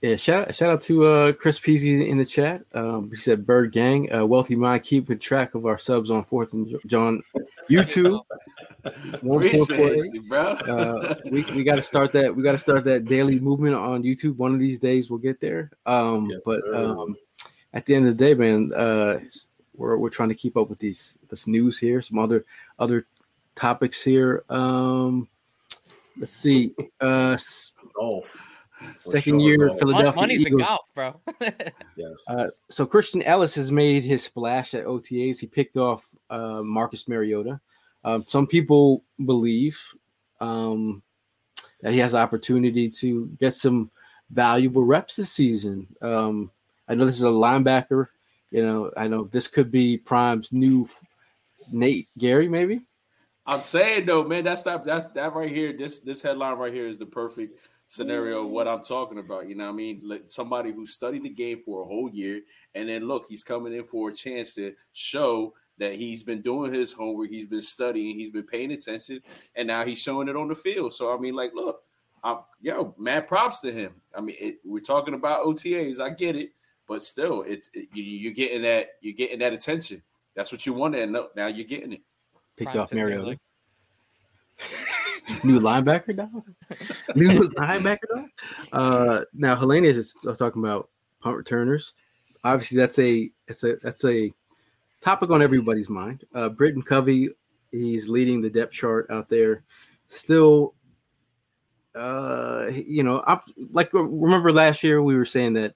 Yeah, shout shout out to uh, Chris Peasy in the chat. Um, he said, "Bird Gang, uh, wealthy mind, keeping track of our subs on Fourth and Jawn YouTube." You, bro. uh, we we got to start that. We got to start that daily movement on YouTube. One of these days, we'll get there. Um, Yes, but um, at the end of the day, man, uh, we're we're trying to keep up with these this news here. Some other other topics here. Um, let's see. Uh, Golf. For second sure, year golf. Philadelphia Money's in Eagles. golf, bro. Yes. Uh, so Christian Ellis has made his splash at OTAs. He picked off uh, Marcus Mariota. Um, some people believe um, that he has an opportunity to get some valuable reps this season. Um, I know this is a linebacker. You know, I know this could be Prime's new Nate Gerry, maybe. I'm saying though, man, that's not that's that right here. This this headline right here is the perfect scenario what mm. I'm talking about. You know what I mean? Like somebody who studied the game for a whole year, and then look, he's coming in for a chance to show that he's been doing his homework, he's been studying, he's been paying attention, and now he's showing it on the field. So I mean, like, look, I'm yo, mad props to him. I mean, it, we're talking about OTAs, I get it, but still, it's it, you, you're getting that you're getting that attention. That's what you wanted, and no, now you're getting it. Picked Prime off Tim Mariota. Ridley. new linebacker now. new linebacker now. Uh, now Helene is talking about punt returners. Obviously, that's a it's a that's a topic on everybody's mind. Uh, Britton Covey, he's leading the depth chart out there. Still, uh, you know, I like remember last year we were saying that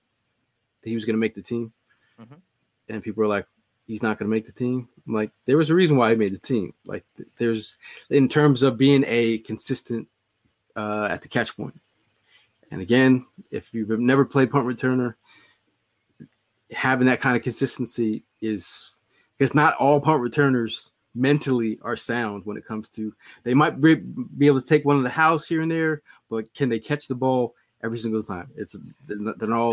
he was going to make the team, Mhm. and people were like, he's not going to make the team. I'm like, there was a reason why he made the team. Like, there's in terms of being a consistent uh, at the catch point. And again, if you've never played punt returner, having that kind of consistency is because not all punt returners mentally are sound when it comes to they might be, be able to take one of the house here and there, but can they catch the ball every single time? It's they're, not- they're all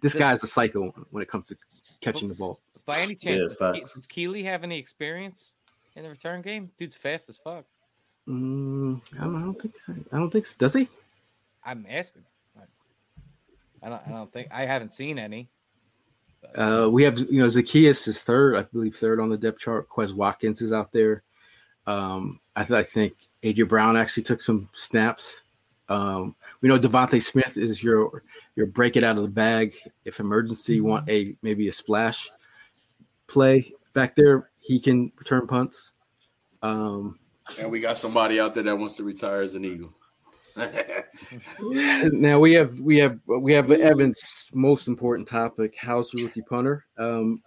this guy's a psycho when it comes to catching the ball. By any Yeah, chance, does, Ke- does Kelee have any experience in the return game? Dude's fast as fuck. Mm, I, don't, I don't think so. I don't think so. Does he? I'm asking. I don't. I don't think I haven't seen any. Uh, we have, you know, Zacchaeus is third, I believe, third on the depth chart. Quez Watkins is out there. Um, I, th- I think AJ Brown actually took some snaps. Um, we know DeVonta Smith is your your break it out of the bag if emergency. You want a maybe a splash play back there. He can return punts. Um, And we got somebody out there that wants to retire as an Eagle. now we have we have we have Evan's most important topic: how's the rookie punter? Um,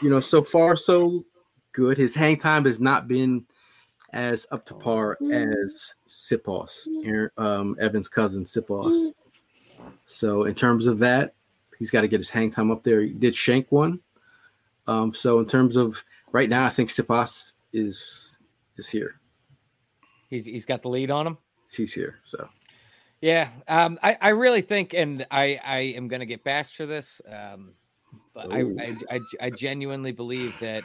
you know, so far so good. His hang time has not been as up to par as Siposs, um, Evan's cousin Siposs. So in terms of that, he's got to get his hang time up there. He did shank one. Um, so in terms of right now, I think Siposs is is here. He's he's got the lead on him. He's here. So Yeah, um, I, I really think, and I, I am going to get bashed for this, um, but I, I, I, I genuinely believe that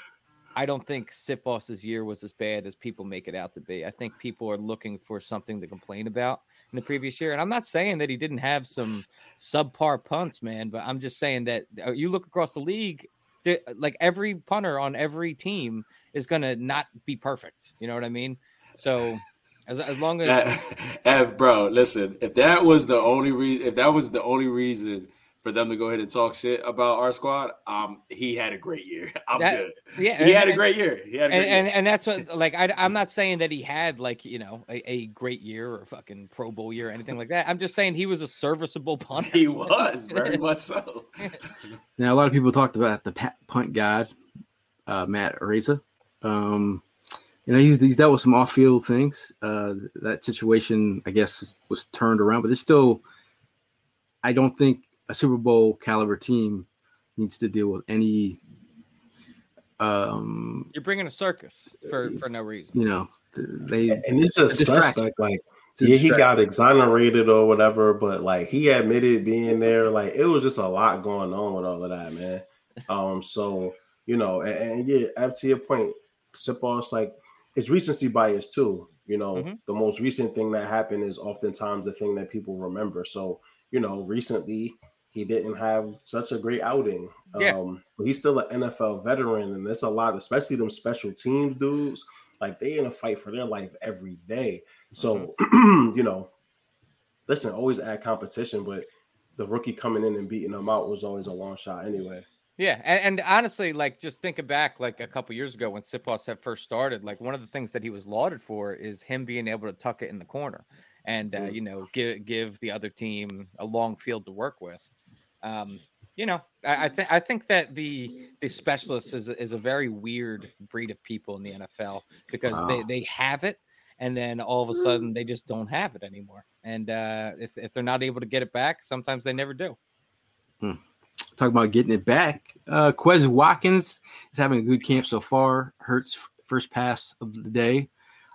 I don't think Siposs' year was as bad as people make it out to be. I think people are looking for something to complain about in the previous year. And I'm not saying that he didn't have some subpar punts, man, but I'm just saying that uh, you look across the league, Uh, like every punter on every team is going to not be perfect. You know what I mean? So as, as long as. Ev, bro, listen. If that was the only reason, if that was the only reason for them to go ahead and talk shit about our squad, um, he had a great year. I'm That- good. yeah, he had a great year. He had a and, great and year. and that's what like I, I'm not saying that he had like you know a, a great year or fucking Pro Bowl year or anything like that. I'm just saying he was a serviceable punter. He was very much so. Now, a lot of people talked about the punt god, uh, Matt Araiza. Um, you know, he's, he's dealt with some off-field things. Uh, that situation, I guess, was, was turned around, but it's still. I don't think a Super Bowl caliber team needs to deal with any. Um, You're bringing a circus for for no reason. you know, they. And it's a a suspect. Like, yeah, he got exonerated or whatever, but like he admitted being there. Like, it was just a lot going on with all of that, man. Um, so you know, and, and yeah, up to your point, Siposs, like it's recency bias too. You know, Mhm. the most recent thing that happened is oftentimes the thing that people remember. So you know, recently he didn't have such a great outing. Yeah. Um, but he's still an NFL veteran, and there's a lot, especially them special teams dudes. Like they in a fight for their life every day. So, Mm-hmm. you know, listen, always add competition, but the rookie coming in and beating them out was always a long shot anyway. Yeah, and, and honestly, like just thinking back, like a couple years ago when Siposs had first started, like one of the things that he was lauded for is him being able to tuck it in the corner, and uh, Mm. you know give give the other team a long field to work with. Um, you know, I, I think I think that the the specialist is a- is a very weird breed of people in the NFL because they Wow. they have it, and then all of a sudden they just don't have it anymore. And uh, if if they're not able to get it back, sometimes they never do. Talk about getting it back. Uh, Quez Watkins is having a good camp so far. Hurts first pass of the day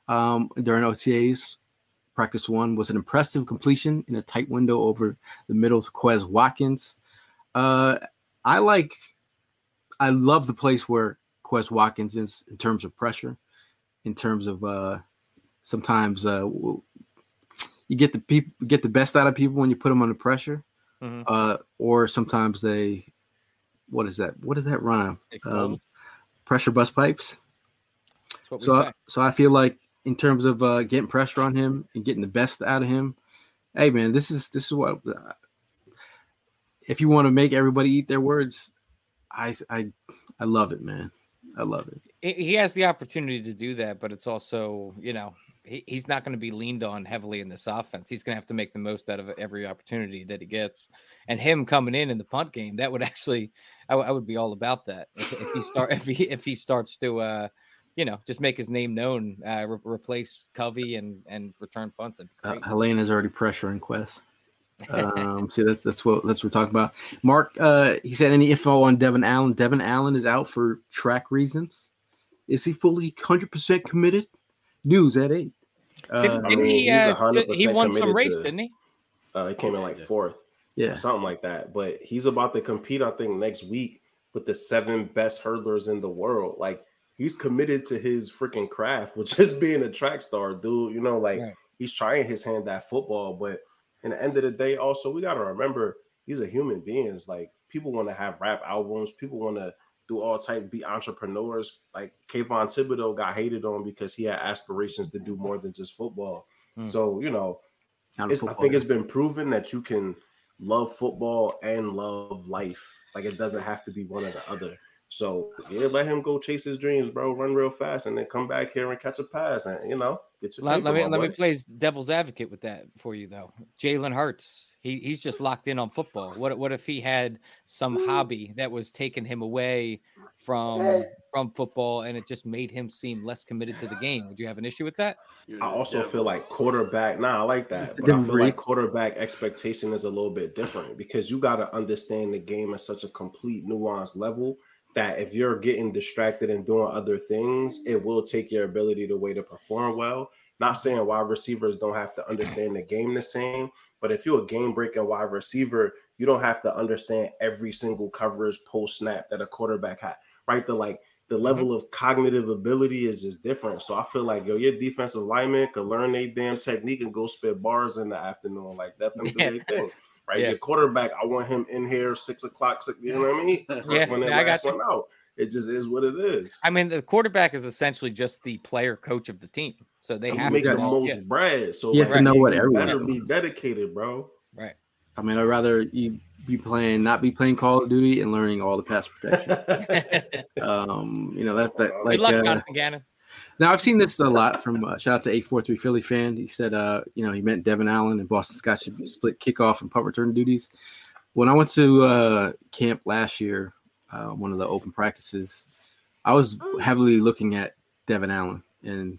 um, during OTAs. Practice one was an impressive completion in a tight window over the middle to Quez Watkins. Uh, I like, I love the place where Quez Watkins is in terms of pressure, in terms of uh, sometimes uh, you get the people get the best out of people when you put them under pressure Mhm. uh, or sometimes they, what is that? What does that rhyme? Um, pressure bust pipes. That's what we So. I, so I feel like in terms of uh, getting pressure on him and getting the best out of him, hey man, this is this is what. Uh, if you want to make everybody eat their words, I I I love it, man. I love it. he has the opportunity to do that, but it's also, you know, he, he's not going to be leaned on heavily in this offense. He's going to have to make the most out of every opportunity that he gets. And him coming in in the punt game, that would actually, I, w- I would be all about that. If, if he start, if he if he starts to, uh, you know, just make his name known, uh, re- replace Covey and and return punts. That'd be Uh, great. Helena's already pressuring Quez. Um, see, that's that's what that's what we're talking about. Mark, uh, he said any info on Devon Allen? Devon Allen is out for track reasons. Is he fully hundred percent committed? News at eight. Uh, Didn't, I didn't mean, he? he's Uh, 100% he won some race, to- didn't he? Uh, he came in like fourth. yeah, something like that. But he's about to compete, I think, next week with the seven best hurdlers in the world. Like he's committed to his freaking craft, which is being a track star, dude. You know, like Right. he's trying his hand at football, but in the end of the day, also we gotta remember these are human beings. Like people want to have rap albums, people want to do all type be entrepreneurs. Like Kayvon Thibodeaux got hated on because he had aspirations to do more than just football. Hmm. So you know, it's, I think it's been proven that you can love football and love life. Like it doesn't have to be one or the other. So yeah, let him go chase his dreams, bro. Run real fast and then come back here and catch a pass, and you know, get your. Let, let me my let me play devil's advocate with that for you though. Jalen Hurts, he he's just locked in on football. What what if he had some hobby that was taking him away from from football and it just made him seem less committed to the game? Would you have an issue with that? I also devil. feel like quarterback. Nah, I like that, but I feel like quarterback expectation is a little bit different because you got to understand the game at such a complete, nuanced level that if you're getting distracted and doing other things, it will take your ability to way to perform well. Not saying wide receivers don't have to understand the game the same, but if you're a game breaking wide receiver, you don't have to understand every single coverage post snap that a quarterback had, right? The like the mm-hmm. level of cognitive ability is just different. So I feel like yo, your defensive lineman could learn a damn technique and go spit bars in the afternoon, like that them do Yeah. their thing. Right, Yeah. your quarterback, I want him in here six o'clock. Six, you know what I mean? First Yeah, one in, I got last you. one out. It just is what it is. I mean, the quarterback is essentially just the player coach of the team, so they And have you make to the all- most yeah, bread, so You have to know what everyone's better be dedicated, bro. right. I mean, I'd rather you be playing, not be playing Call of Duty and learning all the pass protection. um, you know that that like Good luck, uh, Jonathan Gannon. Now I've seen this a lot from uh, shout out to eight four three Philly fan. He said, uh, you know, he meant Devon Allen and Boston Scott should split kickoff and punt return duties. When I went to uh, camp last year, uh, one of the open practices, I was heavily looking at Devon Allen, and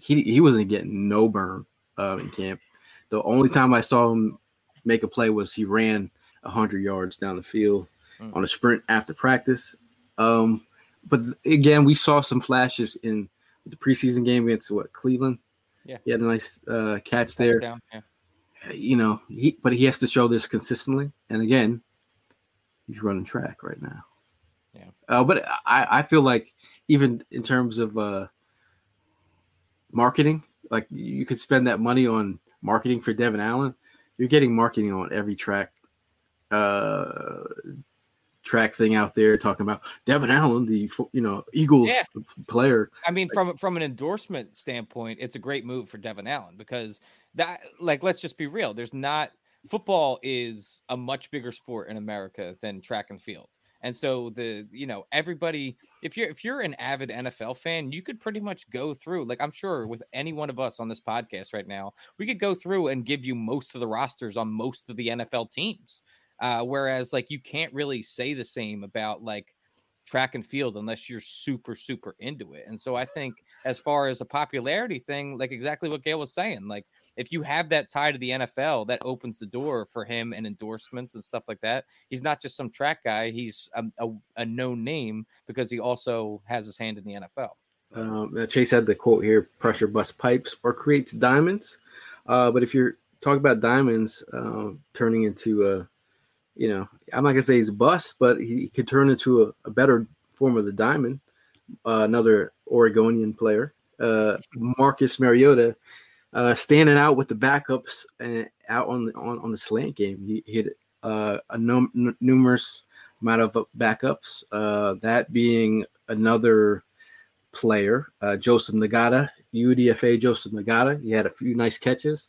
he he wasn't getting no burn uh, in camp. The only time I saw him make a play was he ran hundred yards down the field Mm. on a sprint after practice. Um, but again, we saw some flashes in the preseason game against what Cleveland. Yeah. he had a nice uh, catch there. Yeah. You know, he but he has to show this consistently. And again, he's running track right now. Yeah. Uh, but I, I feel like even in terms of uh, marketing, like you could spend that money on marketing for Devon Allen. you're getting marketing on every track uh track thing out there talking about Devon Allen, the you know Eagles Yeah. player. I mean, from from an endorsement standpoint, it's a great move for Devon Allen because that, like, let's just be real. There's not football is a much bigger sport in America than track and field, and so the you know everybody. If you're if you're an avid NFL fan, you could pretty much go through. Like, I'm sure with any one of us on this podcast right now, we could go through and give you most of the rosters on most of the NFL teams. Uh, whereas, like, you can't really say the same about like track and field unless you're super super into it and so i think as far as a popularity thing like exactly what gail was saying like if you have that tie to the nfl that opens the door for him and endorsements and stuff like that he's not just some track guy he's a, a, a known name because he also has his hand in the nfl Um, uh, Chase had the quote here: "Pressure busts pipes or creates diamonds." Uh, but if you're talking about diamonds uh, turning into a, you know, I'm not gonna say he's a bust, but he, could turn into a, a better form of the diamond. Uh, another Oregonian player, uh, Marcus Mariota, uh, standing out with the backups and out on the on, on the slant game. He hit uh, a num- n- numerous amount of backups. Uh, that being another player, uh, Joseph Ngata, UDFA Joseph Ngata. He had a few nice catches.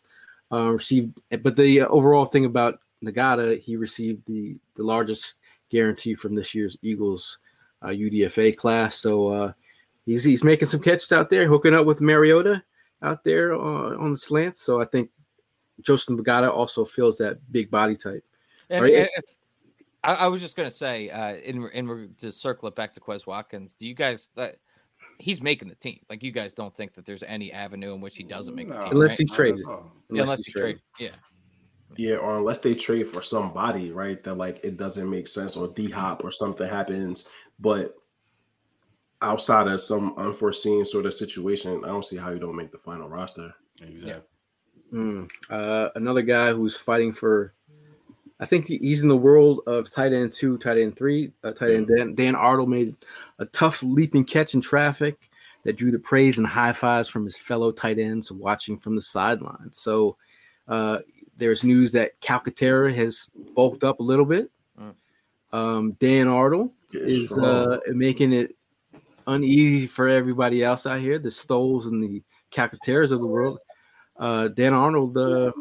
Uh, received, but the overall thing about Ngata, he received the the largest guarantee from this year's Eagles uh, UDFA class. So uh, he's he's making some catches out there, hooking up with Mariota out there uh, on the slants. So I think Joseph Ngata also fills that big body type. and, Right. and if, I, I was just gonna say uh in in to circle it back to Quez Watkins do you guys that he's making the team like you guys don't think that there's any avenue in which he doesn't make the No, team Unless right? he's traded. Yeah, unless he's you trade yeah Yeah, or unless they trade for somebody, right? That like it doesn't make sense, or D Hop or something happens. But outside of some unforeseen sort of situation, I don't see how you don't make the final roster. Exactly. Mm. Uh, another guy who's fighting for, I think he's in the world of tight end two, tight end three. Uh, tight end Dan, Dan Arnold made a tough leaping catch in traffic that drew the praise and high fives from his fellow tight ends watching from the sidelines. So uh, there's news that Calcaterra has bulked up a little bit. Mm. Um, Dan Arnold Get is uh, making it uneasy for everybody else out here, the Stolls and the Calcaterras of the world. Uh, Dan Arnold, uh,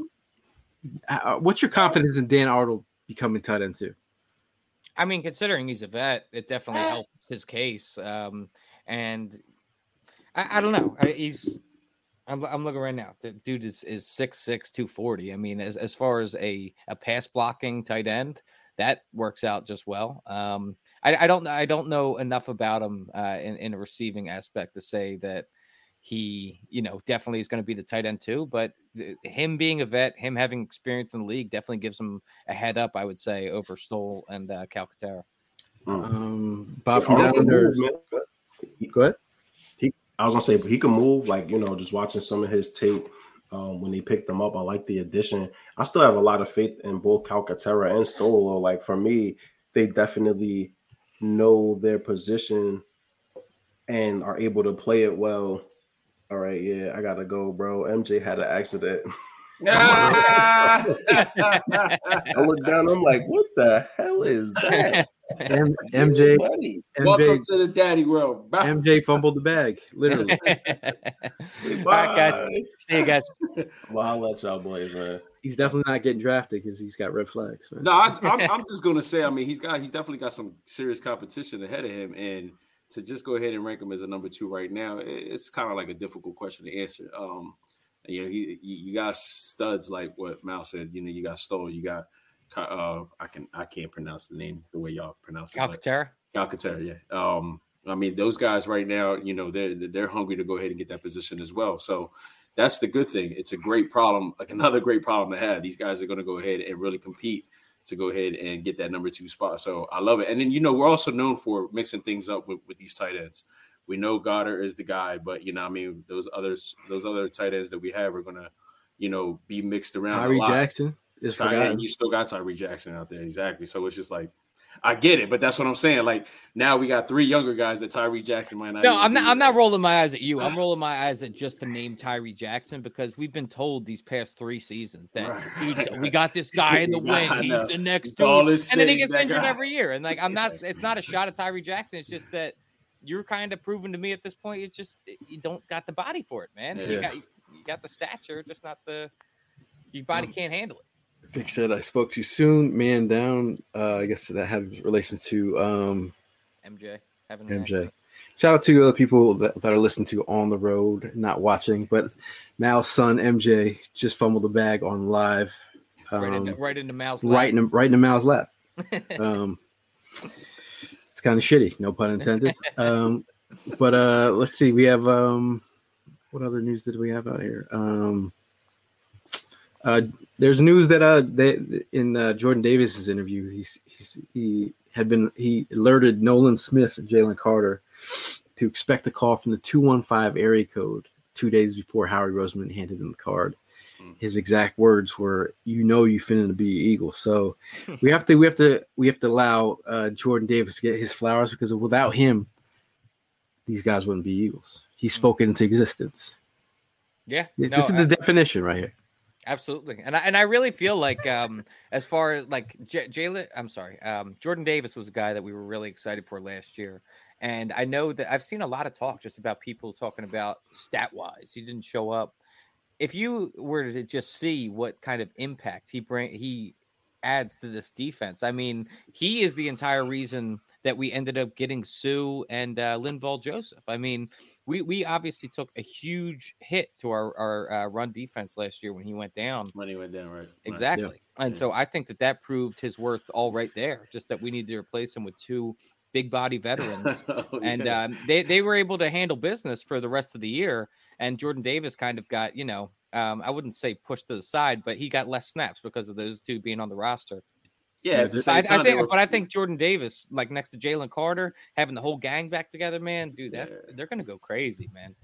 uh, what's your confidence in Dan Arnold becoming tight end too? I mean, considering he's a vet, it definitely helps his case. Um, and I, I don't know. I, he's I'm, I'm looking right now. The dude is is six six two forty. I mean, as, as far as a a pass blocking tight end, that works out just well. Um, I, I don't I don't know enough about him uh, in in a receiving aspect to say that he you know definitely is going to be the tight end too. But th- him being a vet, him having experience in the league, definitely gives him a head up. I would say over Stoll and uh, Calcaterra. Mm. Um, Bob from down can under. Go ahead. I was gonna say, but he can move. Like you know, just watching some of his tape um, when they picked him up, I like the addition. I still have a lot of faith in both Calcaterra and Stolo. Like for me, they definitely know their position and are able to play it well. All right, yeah, I gotta go, bro. MJ had an accident. Ah! I look down, I'm like, what the hell is that? M- MJ, Buddy. Welcome to the daddy world. Bye. MJ fumbled the bag, literally. All right, guys. Bye. See you guys. Well, I'll let y'all boys, man. He's definitely not getting drafted because he's got red flags. Man. No, I, I'm, I'm just gonna say. I mean, he's got he's definitely got some serious competition ahead of him, and to just go ahead and rank him as a number two right now, it's kind of like a difficult question to answer. Um, you know, he, you you got studs like what Mal said. You know, you got Stoll, you got Ka- uh, I can I can't pronounce the name the way y'all pronounce it. but- Calcaterra. Calcaterra, yeah. Um, I mean, those guys right now, you know, they're they're hungry to go ahead and get that position as well. So that's the good thing. It's a great problem, like another great problem to have. These guys are going to go ahead and really compete to go ahead and get that number two spot. So I love it. And then you know, we're also known for mixing things up with, with these tight ends. We know Goedert is the guy, but you know, I mean, those others, those other tight ends that we have are gonna, you know, be mixed around. a Tyree lot. Jackson is Ty- forgotten. and you still got Tyree Jackson out there, exactly. So it's just like I get it, but that's what I'm saying. Like now we got three younger guys that Tyree Jackson might not. No, even I'm not. be. I'm not rolling my eyes at you. I'm rolling my eyes at just the name Tyree Jackson because we've been told these past three seasons that Right, he- we got this guy in the wing. know. He's the next He's all dude, and then he gets injured guy. every year. And like, I'm not. It's not a shot at Tyree Jackson. It's just that you're kind of proving to me at this point. It's just you don't got the body for it, man. You got you got the stature, just not the. Your body can't handle it. Vic said I spoke too soon. Man down. Uh, I guess that had relation to um, MJ MJ. Shout out to other people that, that are listening to on the road, not watching. But Mal's son MJ just fumbled the bag on live, um, right into right into Mal's right in lap. right in Mal's lap. Um, it's kind of shitty, no pun intended. Um, but uh, let's see, we have um, what other news did we have out here? Um, uh, there's news that uh, they, in uh, Jordan Davis's interview, he's, he's he had been he alerted Nolan Smith and Jalen Carter to expect a call from the 215 area code two days before Howie Roseman handed him the card. His exact words were, "You know, you finna to be Eagle." So we have to, we have to, we have to allow uh, Jordan Davis to get his flowers because without him, these guys wouldn't be Eagles. He spoke it into existence. Yeah, This no, is I- the definition right here. Absolutely, and I and I really feel like um as far as like J- Jalen, I'm sorry, um Jordan Davis was a guy that we were really excited for last year, and I know that I've seen a lot of talk just about people talking about stat wise, he didn't show up. If you were to just see what kind of impact he bring he adds to this defense, I mean, he is the entire reason that we ended up getting Suh and uh, Linval Joseph. I mean, we we obviously took a huge hit to our our uh, run defense last year when he went down. When he went down, right? Right. Exactly. And Yeah. so I think that that proved his worth all right there. Just that we need to replace him with two big body veterans. Oh, and yeah. um, they, they were able to handle business for the rest of the year. And Jordan Davis kind of got, you know, um, I wouldn't say pushed to the side, but he got less snaps because of those two being on the roster. Yeah, I, I think, were- but I think Jordan Davis, like next to Jalen Carter, having the whole gang back together, man, dude, that's Yeah. they're gonna go crazy, man.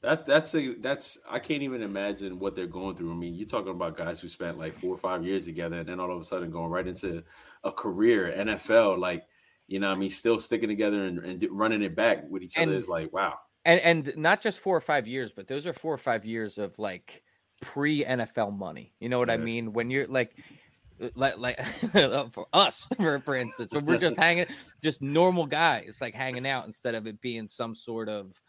That that's a that's I can't even imagine what they're going through. I mean, you're talking about guys who spent like four or five years together, and then all of a sudden going right into a career NFL, like you know, what I mean, still sticking together and, and running it back with each other is like wow. and and not just four or five years, but those are four or five years of like pre NFL money. You know what I mean? When you're like, like, like for us, for for instance, when we're just hanging, just normal guys like hanging out instead of it being some sort of,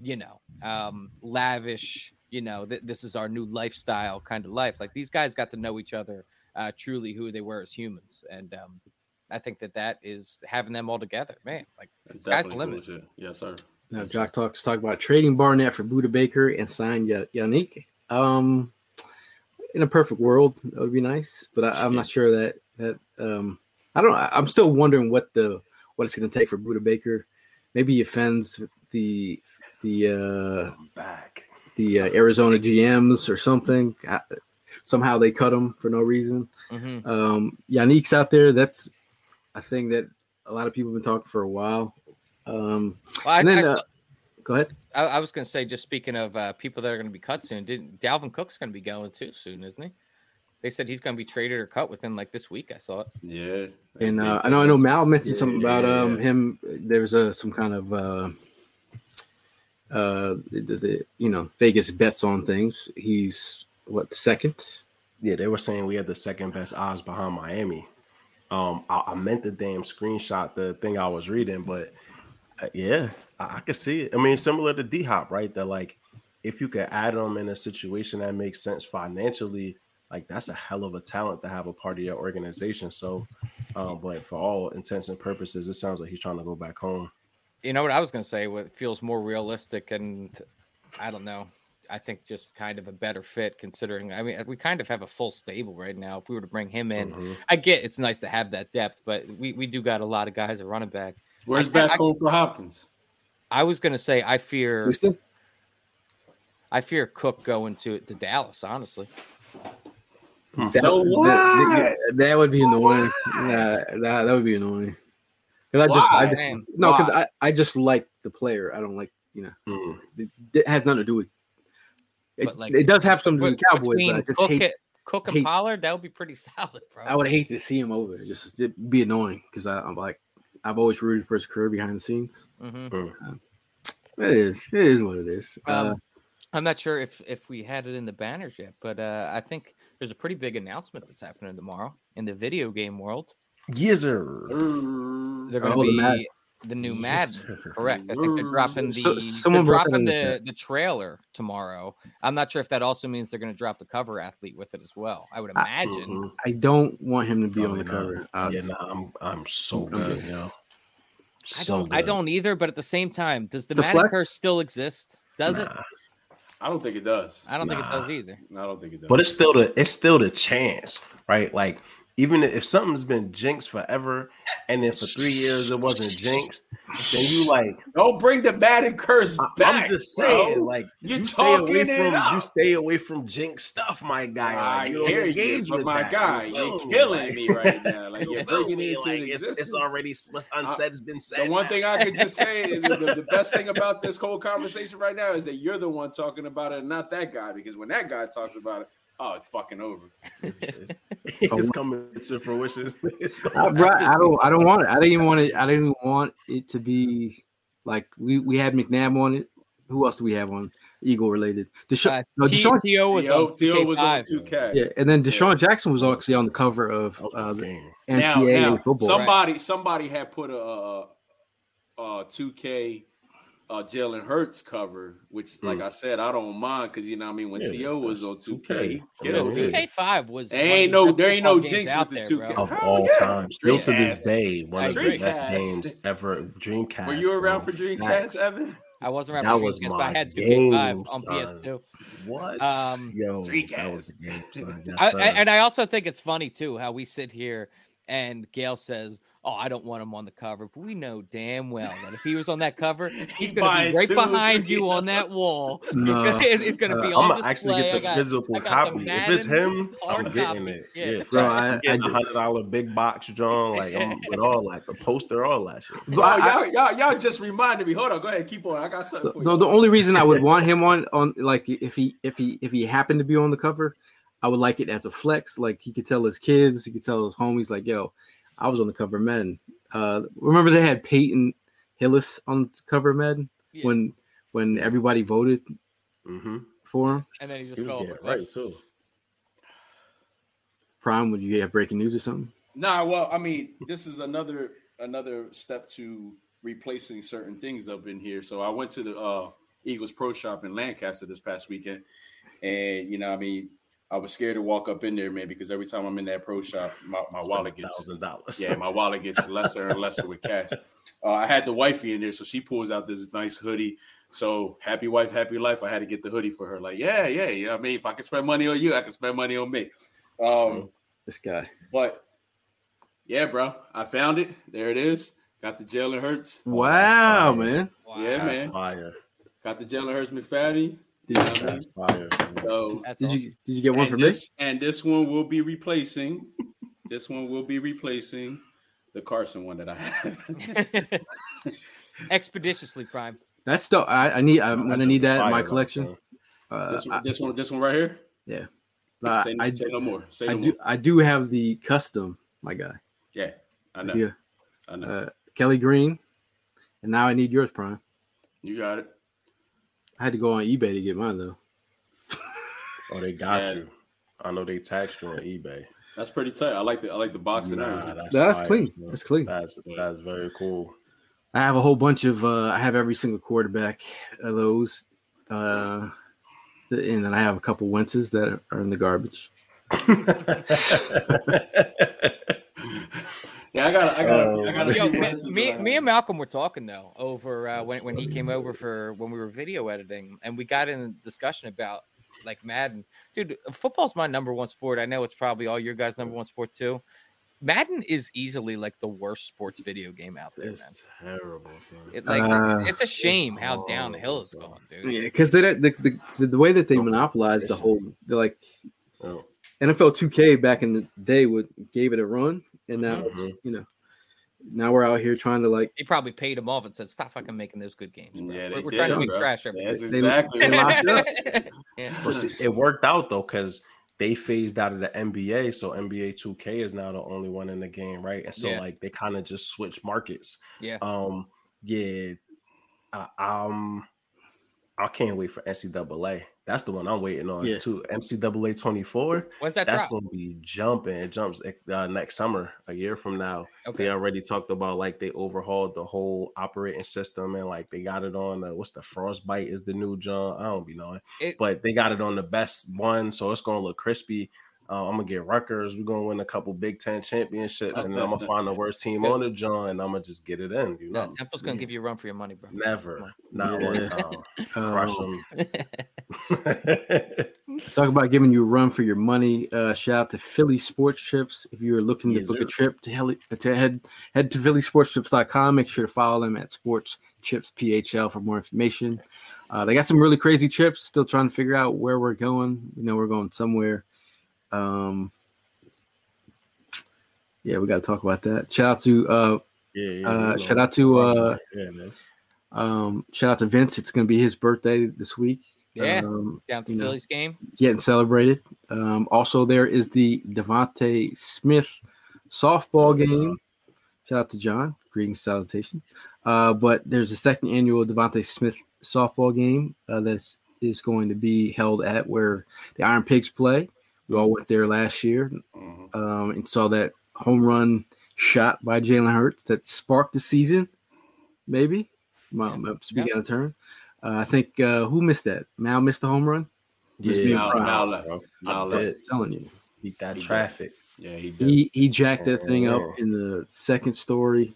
you know, um, lavish. You know, th- this is our new lifestyle kind of life. Like these guys got to know each other, uh, truly who they were as humans, and um, I think that that is having them all together, man. Like That's sky's the limit. cool. Yes, sir. Now, Jock Talks talk about trading Barnett for Budda Baker and sign Ya- Yannick. Um, in a perfect world, that would be nice, but I, I'm not sure that that um, I don't. I'm still wondering what the what it's going to take for Budda Baker. Maybe he offends the the uh, the uh, Arizona GMs or something. Uh, somehow they cut him for no reason. Mhm. Um, Yannick's out there. That's a thing that a lot of people have been talking for a while. Um, Well, I, then, I uh, go ahead. I, I was going to say, just speaking of uh, people that are going to be cut soon, did Dalvin Cook's going to be going too soon, isn't he? They said he's going to be traded or cut within like this week. I thought. Yeah. And uh, I know I know Mal mentioned Yeah, something about um yeah. him. There was a some kind of uh uh the, the, the you know Vegas bets on things. He's what second? Yeah, they were saying we had the second best odds behind Miami. Um, I, I meant the damn screenshot the thing I was reading, but uh, yeah, I, I could see it. I mean, similar to D Hop, right? That like, if you could add them in a situation that makes sense financially, like that's a hell of a talent to have a part of your organization. So, um, but for all intents and purposes, it sounds like he's trying to go back home. You know what I was going to say? What feels more realistic, and I don't know. I think just kind of a better fit, considering. I mean, we kind of have a full stable right now. If we were to bring him in, Mhm. I get it's nice to have that depth, but we, we do got a lot of guys at running back. Where's I- back I- home for Hopkins? I was going to say I fear Houston. I fear Cook going to to Dallas. Honestly, So That- what? that, that would be annoying. Yeah, that, that would be annoying. Because I just, I just no, because? I, I just like the player. I don't like you know. Mhm. It, it has nothing to do with. It, But, like, it does have something to do with Be- Cowboys, but I just Cook hate. and- Cook and hate- Pollard, that would be pretty solid, bro. I would hate to see him over. Just it'd be annoying because I'm like I've always rooted for his career behind the scenes. Mhm. It is. It is what it is. uh, Um, I'm not sure if if we had it in the banners yet, but uh, I think there's a pretty big announcement that's happening tomorrow in the video game world. Gizzard. They're going to Oh, be Madden. The new Yes, Madden. sir. Correct. I think they're dropping the So- they're someone dropping the the, trailer tomorrow. I'm not sure if that also means they're going to drop the cover athlete with it as well. I would I- imagine. Mhm. I don't want him to be on the not. cover. Uh, yeah, nah, I'm I'm so I'm good, good. yo. I So don't. I don't either. But at the same time, does the The Madden flex? curse still exist? Does it? I don't think it does. I don't think it does either. I don't think it does. But it's still the it's still the chance, right? Like even if something's been jinxed forever, and then for three years it wasn't jinxed, then you like don't bring the Madden curse I- back. I'm just saying, bro. like You're you stay away from up. you stay away from jinx stuff, my guy. I Like, you don't hear you, engage but with my that. guy, You you're killing Like, me right now. Like you you're bringing me? it Like, it's, it's already what's unsaid has been said. The one now. thing I could just say is the, the, the best thing about this whole conversation right now is that you're the one talking about it, and not that guy. Because when that guy talks about it, oh, it's fucking over. it's, it's coming to fruition. It's I, bro, I don't. I don't want it. I didn't even want it. I didn't even want it to be like we we had McNabb on it. Who else do we have on Eagle related? Desha- Uh, no, T- DeSean, T.O. was T.O. on T.O. was on 2K5. 2K. yeah, and then DeSean Jackson was actually on the cover of uh, the game. Now, NCAA now, football. somebody somebody had put a, a, a 2K uh, Jalen Hurts cover, which, like Hmm. I said, I don't mind because you know, what I mean, when Yeah, T.O. was on 2K, 2K, 2K five was. There ain't no- there ain't no games jinx out with the there, 2K. bro. of all yeah. time. Still to this day, one I of the best games ever. Dreamcast. Were you around for Dreamcast, Facts. Evan? I wasn't around That for was but I my had 2K5 game, on son. PS2. What? Um, Yo, that Dreamcast. was the game, son. Yes, I- and I also think it's funny too how we sit here and Gail says, "Oh, I don't want him on the cover," but we know damn well that if he was on that cover, he's going to be right two, behind you on that wall. He's No. gonna, it's going to be Uh, on I'm gonna actually get the got- physical I the copy. If it's him, I'm getting copy. it. Yeah. Yeah, Bro. I- I'm getting I- a hundred dollar big box, John. Like I'm with all like the poster, all that shit. But Oh, I- y'all, y'all, y'all just reminded me. Hold on, go ahead, keep on. I got something for the, you. the only reason I would want him on on like if he if he if he happened to be on the cover, I would like it as a flex. Like he could tell his kids, he could tell his homies, like, "Yo, I was on the cover of Madden." Uh, remember they had Peyton Hillis on the cover of Madden Yeah. when when everybody voted Mm-hmm. for him. And then he He just was fell over. right too. Prime, would you have breaking news or something? Nah, well, I mean, this is another another step to replacing certain things up in here. So I went to the uh, Eagles Pro Shop in Lancaster this past weekend, and you know, I mean, I was scared to walk up in there, man, because every time I'm in that pro shop, my, my wallet gets thousand dollars. yeah, my wallet gets lesser and lesser with cash. Uh, I had the wifey in there, so she pulls out this nice hoodie. So happy wife, happy life. I had to get the hoodie for her. Like, yeah, yeah, you know what I mean. If I can spend money on you, I can spend money on me. Um, This guy. but yeah, bro, I found it. There it is. Got the Jalen Hurts. Wow, fire. man. Wow. Yeah, That's man. fire. Got the Jalen Hurts McFaddy. Did, You know what I mean? That's fire. So That's did awesome. you did you get one and for me? this, and this one will be replacing. this one will be replacing the Carson one that I have. expeditiously prime. That's still I, I need. I'm gonna need that in my collection. Uh, this, I, one, this one, this one right here. I, Say, I, say no more. Say I no do. more. I do have the custom, my guy. Yeah, I know. Yeah, I know. uh, Kelly Green, and now I need yours, Prime. you got it. I had to go on eBay to get mine though. Oh, they got Yeah. you. I know they taxed you on eBay. That's pretty tight. I like the I like the box and Nah, everything. that's, That's fire, clean. man. That's clean. That's that's very cool. I have a whole bunch of. Uh, I have every single quarterback of those, uh, and then I have a couple Wentzes that are in the garbage. Yeah, I got I got Oh, I got a Yo, me, me, that I me have. and Malcolm were talking though over uh, when when he came over for when we were video editing, and we got in a discussion about like Madden. Dude, football's my number one sport. I know it's probably all your guys' number one sport too. Madden is easily like the worst sports video game out there, man. It's terrible. Son. It, like Uh, it's a shame how downhill horrible, it's son. gone, dude. Yeah, because the, the the the way that they monopolized the whole, they're like Oh, NFL 2K back in the day would gave it a run, and now it's Mhm. you know now we're out here trying to like He probably paid him off and said, "Stop fucking making those good games." Bro. Yeah, they we're, we're did, trying to make bro. trash every That's. They- exactly. they what- locked up. yeah. But see, it worked out though, because they phased out of the NBA, so NBA 2K is now the only one in the game, right? And so Yeah. like they kind of just switch markets. Yeah. Um, yeah, I, um, I can't wait for NCAA. That's the one I'm waiting on Yeah. too. NCAA 24. When's that That's drop? gonna be jumping. It jumps uh, next summer, a year from now. Okay. They already talked about like they overhauled the whole operating system and like they got it on. Uh, what's the frostbite is the new John? I don't be knowing, It- but they got it on the best one, so it's gonna look crispy. Uh, I'm gonna get Rutgers. We're gonna win a couple Big Ten championships, and then I'm gonna find the worst team on the John, and I'm gonna just get it in. You No, know, Temple's gonna give you a run for your money, bro. never, not Yeah. one time. Crush Um, them. Talk about giving you a run for your money. Uh, shout out to Philly Sports Trips. If you are looking to Yes, book sir. a trip to, heli- to head head to phillysportstrips.com. Make sure to follow them at Sports Trips PHL for more information. Uh, they got some really crazy trips. Still trying to figure out where we're going. You know, we're going somewhere. Um, yeah, we got to talk about that. Shout out to uh, yeah, yeah, Uh, shout out to, uh, yeah, it is. um, shout out to Vince. It's going to be his birthday this week. Yeah. Um, Down to you know, Phillies game. getting celebrated. Um, also, there is the DeVonta Smith softball game. Shout out to John. Greetings, salutation. Uh, but there's a second annual DeVonta Smith softball game uh, that is going to be held at where the Iron Pigs play. We all went there last year Mhm. um, and saw that home run shot by Jalen Hurts that sparked the season. Maybe, my, my speaking out of turn. Uh, I think uh, who missed that? Mal missed the home run. Just being Mal- proud. Mal left. I left. did. telling you. Beat that He did. traffic. Yeah, he did. He he jacked that thing up Yeah. in the second story,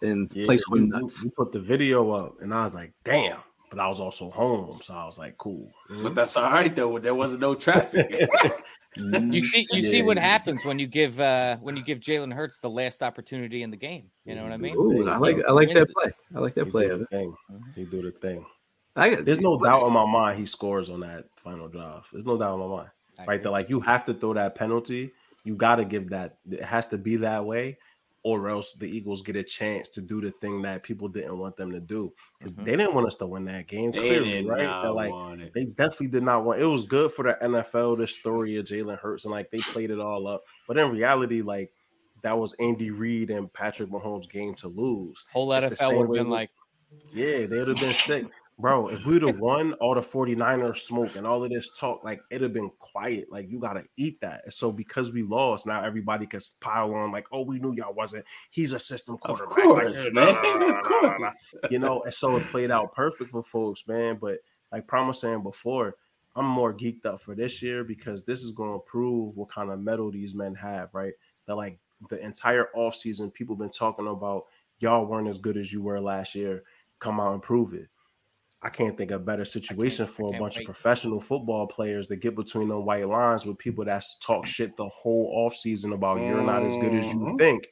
and the Yeah, place went nuts. we put the video up, and I was like, "Damn!" But I was also home, so I was like, "Cool." But that's all right though. There wasn't no traffic. You see, you see what happens when you give uh when you give Jalen Hurts the last opportunity in the game. You know what I mean? Ooh, I like I like that play. I like that He play do the thing. He do the thing. I, There's no doubt in my mind he scores on that final drive. There's no doubt in my mind. I Right agree. there, like you have to throw that penalty. You got to give that. It has to be that way, or else the Eagles get a chance to do the thing that people didn't want them to do because Mhm. they didn't want us to win that game. they Clearly, right? like want it. they definitely did not want. It was good for the NFL. The story of Jalen Hurts and like they played it all up, but in reality, like that was Andy Reid and Patrick Mahomes' game to lose. Whole It's NFL would have been like, Yeah, they would have been sick. Bro, if we'd have won all the 49ers smoke and all of this talk, like it'd have been quiet. Like you gotta eat that. So because we lost, now everybody can pile on, like, oh, we knew y'all wasn't. He's a system quarterback. Of course, Like, man. nah, nah, nah, Of course. You know, and so it played out perfect for folks, man. But like Prom was saying before, I'm more geeked up for this year because this is gonna prove what kind of metal these men have, right? That like the entire offseason, people been talking about y'all weren't as good as you were last year. Come out and prove it. I can't think of a better situation for a bunch wait. of professional football players to get between the white lines with people that talk shit the whole offseason about you're not as good as you Mhm. think.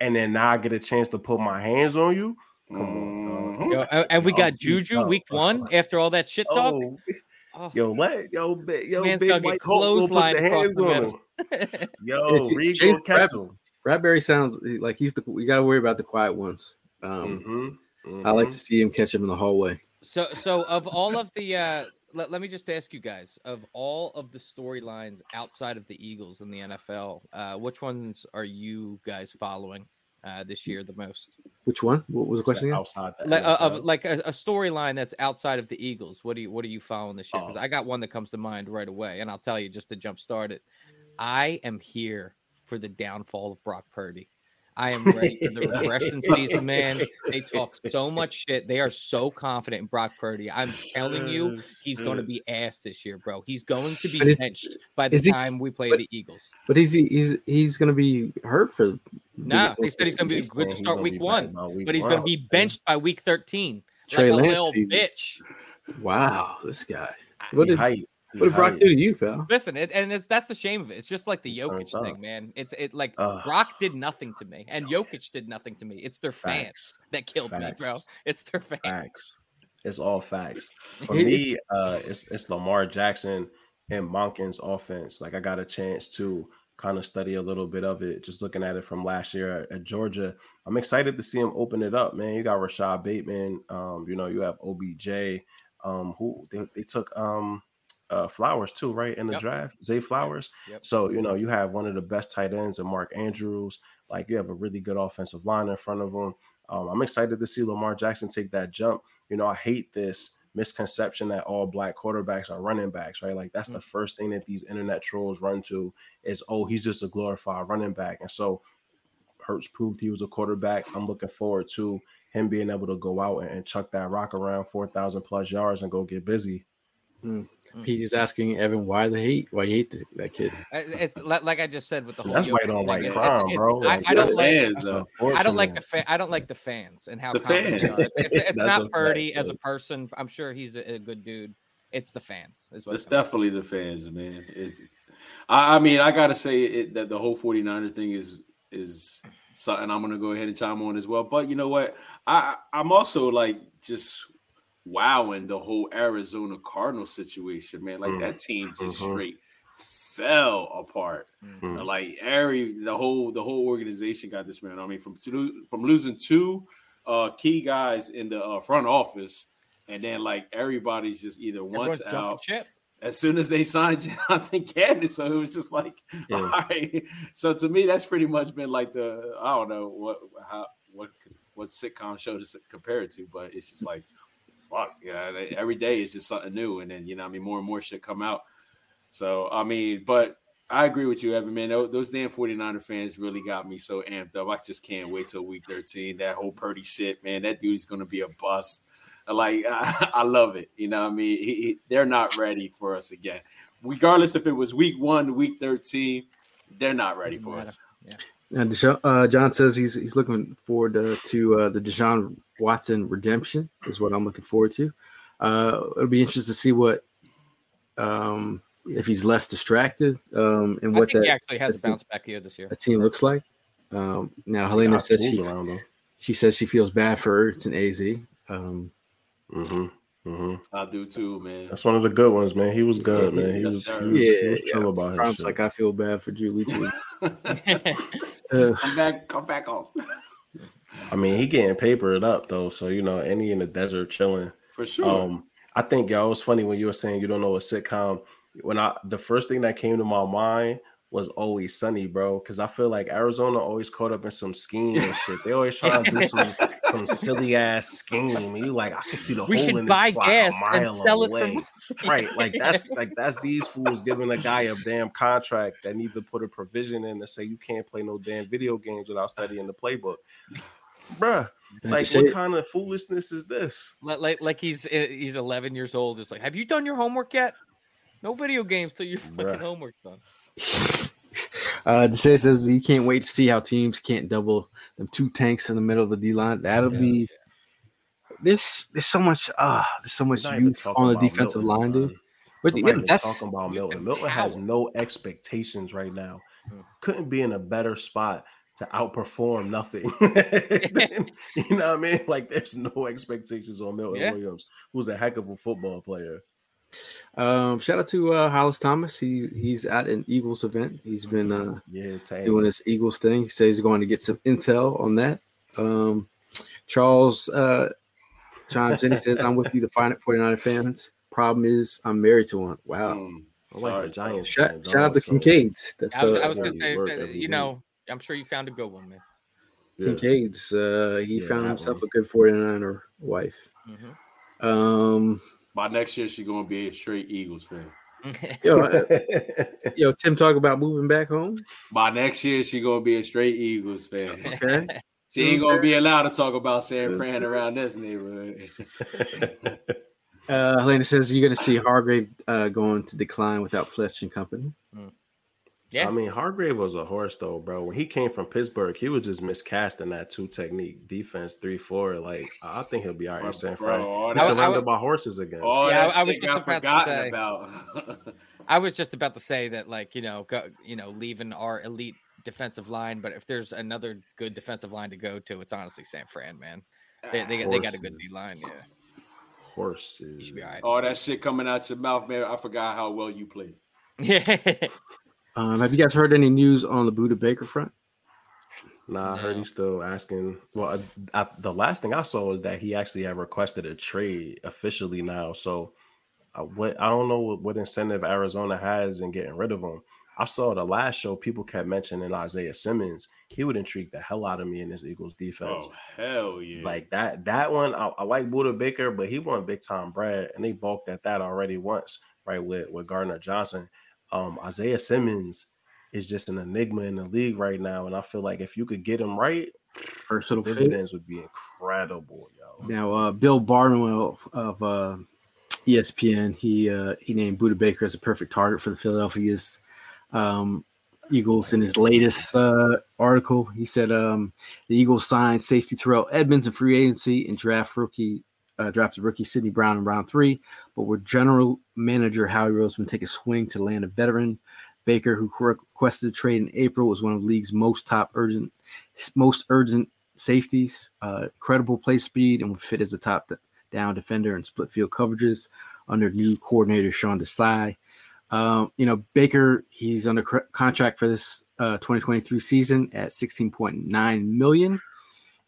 And then now I get a chance to put my hands on you. Come on, dog. Yo, and and we got Juju week one after all that shit talk. Oh, Oh, yo, let yo, big, yo, Man's big white Hulk gonna put the hands the on him. Yo, Yeah, Reed James catch Bradbury- him. Bradbury sounds like he's the. We got to worry about the quiet ones. Um, Mhm, I like mhm. to see him catch him in the hallway. So, so of all of the, uh, let, let me just ask you guys, of all of the storylines outside of the Eagles in the NFL, uh, which ones are you guys following uh, this year the most? Which one? What was the question? Again? outside the Like, uh, of like a, a storyline that's outside of the Eagles. What do you what are you following this year? Because Oh. I got one that comes to mind right away, and I'll tell you just to jump start it. I am here for the downfall of Brock Purdy. I am ready for the regression season, man. They talk so much shit. They are so confident in Brock Purdy. I'm telling you, mm, he's going to mm. be ass this year, bro. He's going to be But benched by the is he- time we play but- the Eagles. But he's he's he's going to be hurt for. No, they said he's going to be He's good to start week one, week but he's going to be benched by week 13. Trey like a Lance little bitch. Wow, this guy. What did hype. He what did Brock do to you, pal? Listen, it, and it's that's the shame of it. It's just like the Turns Jokic up. thing, man. It's it like Ugh. Brock did nothing to me, and Jokic did nothing to me. It's their fans that killed me, bro. It's their fans. Facts. It's all facts. For me, uh, it's it's Lamar Jackson and Monken's offense. Like I got a chance to kind of study a little bit of it, just looking at it from last year at, at Georgia. I'm excited to see him open it up, man. You got Rashod Bateman. Um, you know, you have OBJ. Um, who they, they took um uh, Flowers too, right? In the Yep. draft, Zay Flowers. Yep. So you know you have one of the best tight ends, and Mark Andrews. Like you have a really good offensive line in front of him. Um, I'm excited to see Lamar Jackson take that jump. You know, I hate this misconception that all black quarterbacks are running backs, right? Like that's the first thing that these internet trolls run to is, oh, he's just a glorified running back. And so Hurts proved he was a quarterback. I'm looking forward to him being able to go out and, and chuck that rock around 4,000 plus yards and go get busy. Pete Mm. is asking Evan why the hate, why you hate the, that kid. It's like I just said with the whole. That's Jokic white on thing, white it- crime, it's- it- bro. I, I don't like. fans, I don't like the unfortunate. fa- I don't like the fans and how the common they fans. are. It's, it's, it's not Purdy fact, as a person. I'm sure he's a, a good dude. It's the fans. Is what It's it comes definitely the fans, man. It's, I, I mean, I gotta say it, that the whole 49er thing is is something I'm gonna go ahead and chime on as well. But you know what? I I'm also like just wowing the whole Arizona Cardinal situation, man. Like Mm. that team just Mhm. straight fell apart. Mm. Like every the whole the whole organization got this man. I mean, from two, from losing two uh key guys in the uh, front office, and then like everybody's just either Everyone's once out as soon as they signed Jonathan Gannon. So it was just like, Yeah. all right. So to me, that's pretty much been like the I don't know what how what what sitcom show to compare it to, but it's just like, fuck, yeah. they- Every day is just something new, and then you know, I mean, more and more shit come out. So I mean, but I agree with you, Evan. Man, those damn 49er fans really got me so amped up. I just can't wait till week 13. That whole Purdy shit, man. That dude's gonna be a bust. Like I, I love it. You know, what I mean, he, he- they're not ready for us again. Regardless if it was week one, week 13, they're not ready for us. And Desha- uh, John says he's he's looking forward to, to uh, the Deshaun Watson redemption is what I'm looking forward to. Uh, it'll be interesting to see what um, if he's less distracted um, and I what think he that, actually has a that team- bounce back year this year. that team looks like. Um, now Helena says she, around she says she feels bad for Ertz and Az. Um, hmm hmm I do too, man. That's one of the good ones, man. He was good, man. He was, he was, yeah, he was yeah. chill about his shit. like I feel bad for Julie too. Uh, come back, come back on. I mean, he getting papered up though, so you know, any in the desert chilling. For sure. Um, I think y'all was funny when you were saying you don't know a sitcom. When I the first thing that came to my mind was always sunny, bro. Because I feel like Arizona always caught up in some scheme and shit. They always trying to do some some silly ass scheme. And you like, I can see the We hole in this buy plot gas a and mile sell it for away. right. Like that's like that's these fools giving a guy a damn contract that need to put a provision in to say you can't play no damn video games without studying the playbook. Bruh, like to say- what kind of foolishness is this? like, like like he's uh, he's 11 years old. It's like, have you done your homework yet? No video games till your fucking Bruh. homework's done. Uh, Deshae says he can't wait to see how teams can't double them two tanks in the middle of the D line. That'll Yeah, be this. There's so much. Ah, there's so much We're not even youth on the defensive Milton, line, dude. But I'm yeah, that's talking about Milton. Milton has no expectations right now. Hmm. Couldn't be in a better spot to outperform nothing. than- you know what I mean? Like there's no expectations on Milton Yeah. Williams, who's a heck of a football player. Um. Shout out to uh, Hollis Thomas. He's he's at an Eagles event. He's been uh, Yeah, doing this Eagles thing. He says he's going to get some intel on that. Um, Charles uh, chimes in. He says, "I'm with you, the fine 49 fans. Problem is, I'm married to one. Wow. Mm, I'm like the Giants. Shout, shout out dog, to so- Kincaid's. That's I was, uh, I was gonna you say, work every you week. know, I'm sure you found a good one, man. Yeah. Kincaid's. Uh, he Yeah, found himself one. a good 49er wife. Mhm. Um, By next year, she's gonna be a straight Eagles fan. yo, uh, yo, Tim, talk about moving back home. By next year, she gonna be a straight Eagles fan. Okay. She ain't gonna be allowed to talk about San Fran around this neighborhood. Uh, Helena says you're going to see Hargrave uh, going to decline without Fletch and company. Yeah, I mean, Hargrave was a horse though, bro. When he came from Pittsburgh, he was just miscasting that two technique defense three four. Like I think he'll be all right in San Fran. Bro, He's I was- that, I surrounded was- by horses again. Oh, Yeah, that I- I was just got about to say. about. I was just about to say that, like you know, go, you know, leaving our elite defensive line, but if there's another good defensive line to go to, it's honestly San Fran, man. They they, got- they got a good D line, yeah. Horses. You all right. all that shit coming out your mouth, man. I forgot how well you played. Yeah, Um, have you guys heard any news on the Budda Baker front? Nah, I heard he's still asking. Well, I, I, the last thing I saw was that he actually had requested a trade officially now. So uh, what I don't know what, what incentive Arizona has in getting rid of him. I saw the last show people kept mentioning Isaiah Simmons. He would intrigue the hell out of me in this Eagles defense. Oh hell yeah! Like that that one, I, I like Buda Baker, but he won big time Brad, and they balked at that already once, right? With with Gardner Johnson, um, Isaiah Simmons is just an enigma in the league right now, and I feel like if you could get him right, fit. dividends would be incredible, yo. Now, uh, Bill Barnwell of uh, ESPN, he uh, he named Budda Baker as a perfect target for the Philadelphia um, Eagles in his latest uh, article. He said um, the Eagles signed safety Terrell Edmunds in free agency and draft rookie uh, drafted rookie Sydney Brown in round three, but with general manager Howie Roseman take a swing to land a veteran. Baker, who requested a trade in April, was one of the league's most top urgent, most urgent safeties. Uh, credible play speed and would fit as a top down defender and split field coverages under new coordinator Sean Desai. Um, you know, Baker, he's under contract for this uh, 2023 season at 16.9 million,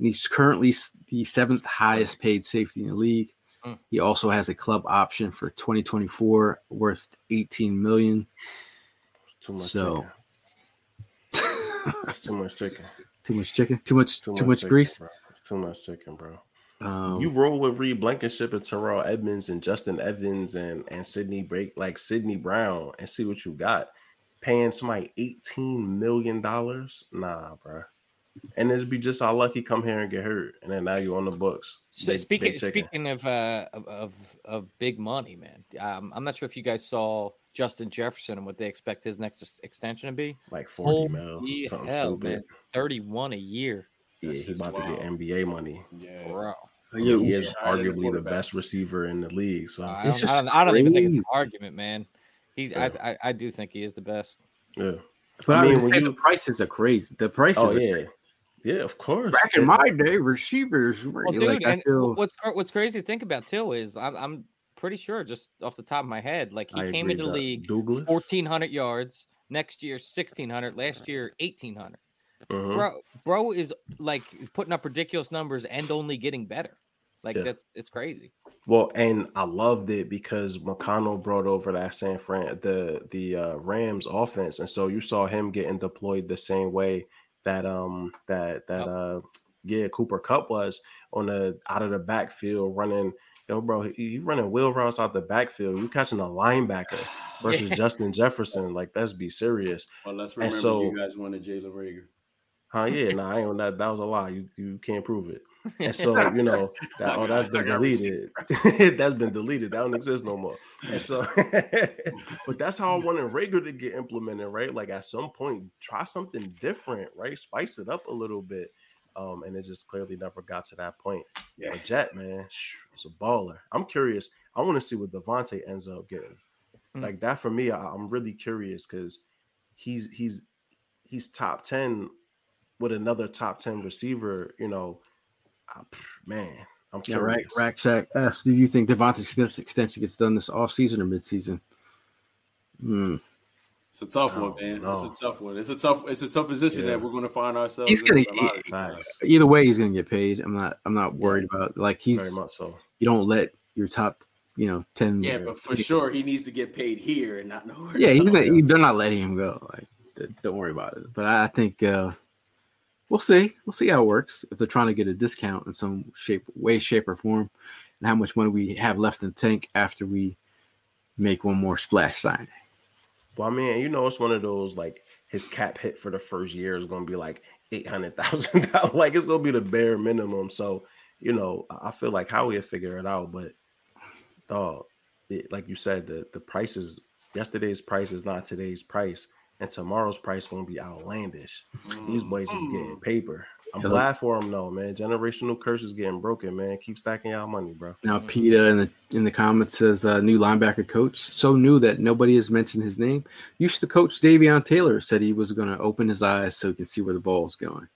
and he's currently the seventh highest paid safety in the league. Mm. He also has a club option for 2024 worth 18 million. Too much So- chicken. Too much chicken. Too much chicken, too much, too, much chicken, grease. Bro. Too much chicken, bro. Um, you roll with Reed Blankenship and Terrell Edmunds and Justin Evans and and Sydney Break like Sydney Brown and see what you got. Paying somebody eighteen million dollars, nah, bro. And it'd be just how lucky come here and get hurt, and then now you're on the books. So Big- speaking big speaking of, uh, of of of big money, man. Um, I'm not sure if you guys saw Justin Jefferson and what they expect his next extension to be. like forty mil, something hell, stupid. man. 31 a year, Yeah, That's he about just to get. NBA money. Yeah. bro. yeah, he is yeah, higher than arguably the best receiver in the league. So I don't, I don't, I don't even think it's an argument, man. He's Yeah. I, I I do think he is the best. yeah. but I I, mean, mean, when say you- the prices are crazy. The prices, Oh are yeah, yeah. Of course. Back in my day, receivers were Well, dude, like I and feel, what's what's crazy to think about too is I'm I'm pretty sure just off the top of my head, like he I came into the league Douglas. 1400 yards. Next year 1600. Last year 1800. Mhm. Bro, bro is like putting up ridiculous numbers and only getting better. Like Yeah. that's it's crazy. Well, and I loved it because O'Connell brought over that San Fran the the uh, Rams offense, and so you saw him getting deployed the same way that um that that Yep. uh yeah Cooper Kupp was on the out of the backfield running. Yo, bro, he, he running wheel routes out the backfield. You catching a linebacker versus Yeah. Justin Jefferson. Like, let's be serious. Well, let's And remember so- you guys wanted Jalen Reagor. Huh? Yeah, nah, I ain't that. That was a lie. You you can't prove it. And so you know that oh that's been deleted. that's been deleted. That don't exist no more. And so, but that's how I wanted Reagor to get implemented, right? Like at some point, try something different, right? Spice it up a little bit. Um, and it just clearly never got to that point. Yeah, Jet man, it's a baller. I'm curious. I want to see what DeVonta ends up getting. Mm. Like that for me, I, I'm really curious because he's he's he's top ten with another top 10 receiver, you know, man, I'm yeah, right. Rack Shack asks, do you think DeVonta Smith's extension gets done this offseason or midseason? Hmm. It's a tough No, one, man. no. It's a tough one. It's a tough. It's a tough position Yeah. that we're going to find ourselves. He's in gonna- a lot of Either way, he's gonna get paid. I'm not. I'm not worried about like he's. Very much so. You don't let your top, you know, ten. Yeah, but for sure he needs to get paid here and not nowhere. Yeah, he's not, he- they're not letting him go. Like, don't worry about it. But I, I think uh, we'll see. We'll see how it works. If they're trying to get a discount in some shape, way, shape, or form, and how much money we have left in the tank after we make one more splash sign. Well, I mean, you know, it's one of those like his cap hit for the first year is going to be like eight hundred thousand dollars. Like it's going to be the bare minimum. So, you know, I feel like Howie will figure it out. But, dog, it, like you said, the the prices yesterday's price is not today's price, and tomorrow's price going to be outlandish. These boys just getting paper. I'm Hello. glad for them though, man. Generational curse is getting broken, man. Keep stacking y'all money, bro. Now, Peta in the in the comments says uh, new linebacker coach, so new that nobody has mentioned his name. Used to coach Davion Taylor said he was going to open his eyes so he can see where the ball's going.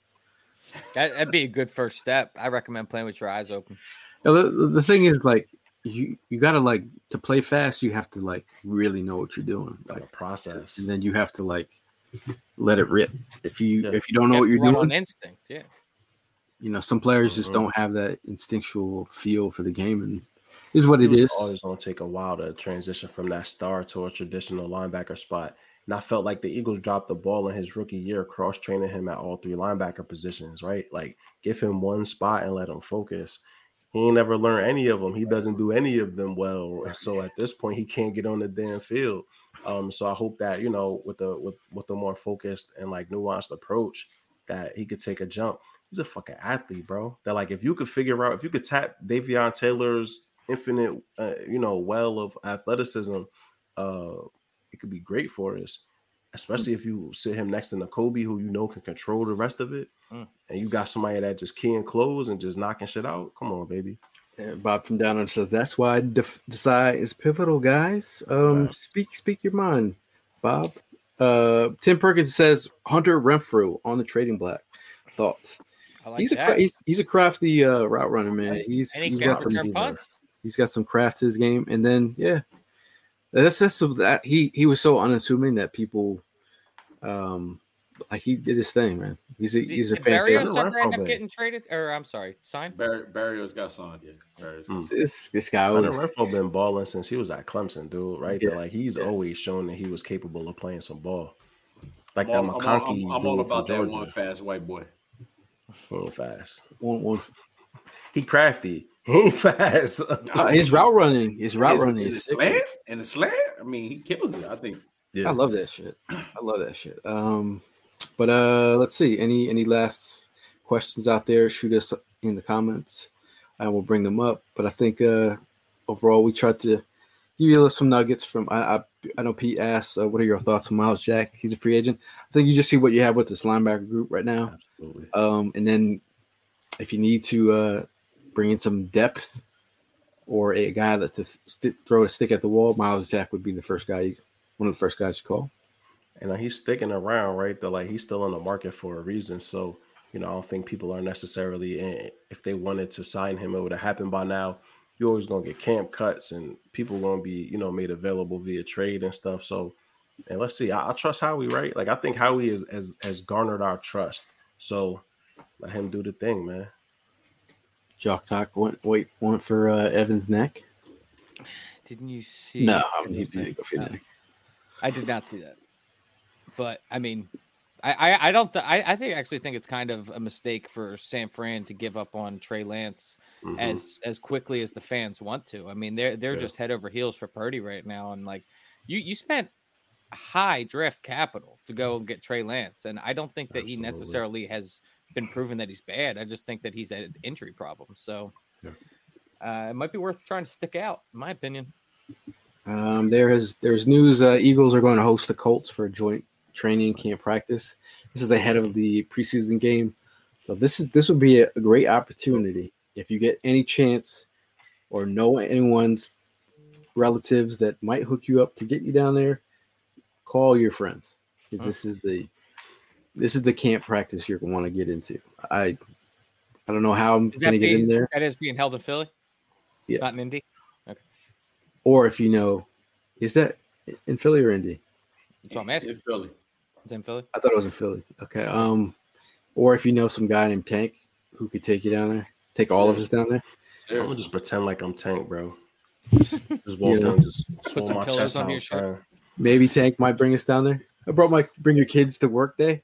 That, that'd be a good first step. I recommend playing with your eyes open. Now, the, the thing is, like, you you got to like to play fast. You have to like really know what you're doing, Like like, a process. and then you have to like let it rip. If you Yeah. if you don't know what You you're have to run doing, on instinct. Yeah. you know some players just Mhm. don't have that instinctual feel for the game, and Is what it was is. Always gonna take a while to transition from that star to a traditional linebacker spot. And I felt like the Eagles dropped the ball in his rookie year, cross training him at all three linebacker positions, right? Like give him one spot and let him focus. He ain't never learned any of them. He doesn't do any of them well. So at this point, he can't get on the damn field. Um, so I hope that you know, with the with with the more focused and like nuanced approach, that he could take a jump. He's a fucking athlete, bro. That like if you could figure out if you could tap Davion Taylor's infinite, uh, you know, well of athleticism, uh, it could be great for us. Especially if you sit him next to Kobe, who you know can control the rest of it, Mm. and you got somebody that just keying close and just knocking shit out. Come on, baby. Yeah, Bob from down under says that's why def- decide is pivotal, guys. Um, speak speak your mind, Bob. Uh, Tim Perkins says Hunter Renfro on the trading block. Thoughts? I like he's a that. cra- he's, he's a crafty uh, route runner, man. He's and he's got some return punts. he's got some craft to his game, and then yeah, that's that's of that he he was so unassuming that people, um, like he did his thing, man. He's a Did, he's a fan Barrios favorite. Renfro ever end up been? getting traded? Or I'm sorry, signed? Bar- Barrios got signed. Yeah, Barrios. Mm. This this guy Hunter was Renfro been balling since he was at Clemson, dude. Right? Yeah. That, like he's Yeah. always shown that he was capable of playing some ball. Like I'm, that all, I'm, all, I'm, I'm all about that Georgia. one fast white boy. He ain't fast. one one. He crafty. He ain't fast. Uh, his route running, his route And- running and is the sick. slam and the slam. I mean, he kills it. I think. yeah. I love that shit. I love that shit. Um, but uh, let's see. Any any last questions out there? Shoot us in the comments, and we'll bring them up. But I think uh, overall, we tried to give you a little some nuggets from. I I, I know Pete asked, uh, "What are your thoughts on Myles Jack? He's a free agent." I think you just see what you have with this linebacker group right now, Absolutely. um, and then if you need to uh, bring in some depth or a guy that to st- throw a stick at the wall, Myles Jack would be the first guy, one of the first guys you call. And he's sticking around, right? That like he's still in the market for a reason. So, you know, I don't think people are necessarily in, if they wanted to sign him, it would have happened by now. You're always gonna get camp cuts and people gonna be, you know, made available via trade and stuff. So, and let's see. I, I trust Howie, right? Like I think Howie is has has garnered our trust. So let him do the thing, man. Jock Talk went wait went for uh, Evan's neck. Didn't you see? No, I mean, he didn't go for your No. neck. I did not see that. But I mean, I I, I don't th- I I think actually think it's kind of a mistake for San Fran to give up on Trey Lance Mhm. as as quickly as the fans want to. I mean, they're they're Yeah. just head over heels for Purdy right now, and like you you spent high draft capital to go and get Trey Lance, and I don't think that he necessarily has been proven that he's bad. I just think that he's had injury problems. So. Uh, it might be worth trying to stick out, in my opinion. Um, there is there's news. Uh, Eagles are going to host the Colts for a joint training camp practice. This is ahead of the preseason game, so this is this would be a, a great opportunity if you get any chance or know anyone's relatives that might hook you up to get you down there. Call your friends because this is the this is the camp practice you're going to want to get into. I I don't know how I'm Is going to get in there. that is being held in Philly? Yeah. Not in Indy. Okay. Or if you know, is that in Philly or Indy? That's what I'm asking. In Philly. It's in Philly. I thought it was in Philly. Okay. Um, or if you know some guy named Tank who could take you down there, take all of us down there. I'm gonna just pretend like I'm Tank, bro. Just walk Yeah. down, just swell some my pillows chest under out. your shirt. Maybe Tank might bring us down there. I brought my bring your kids to work day.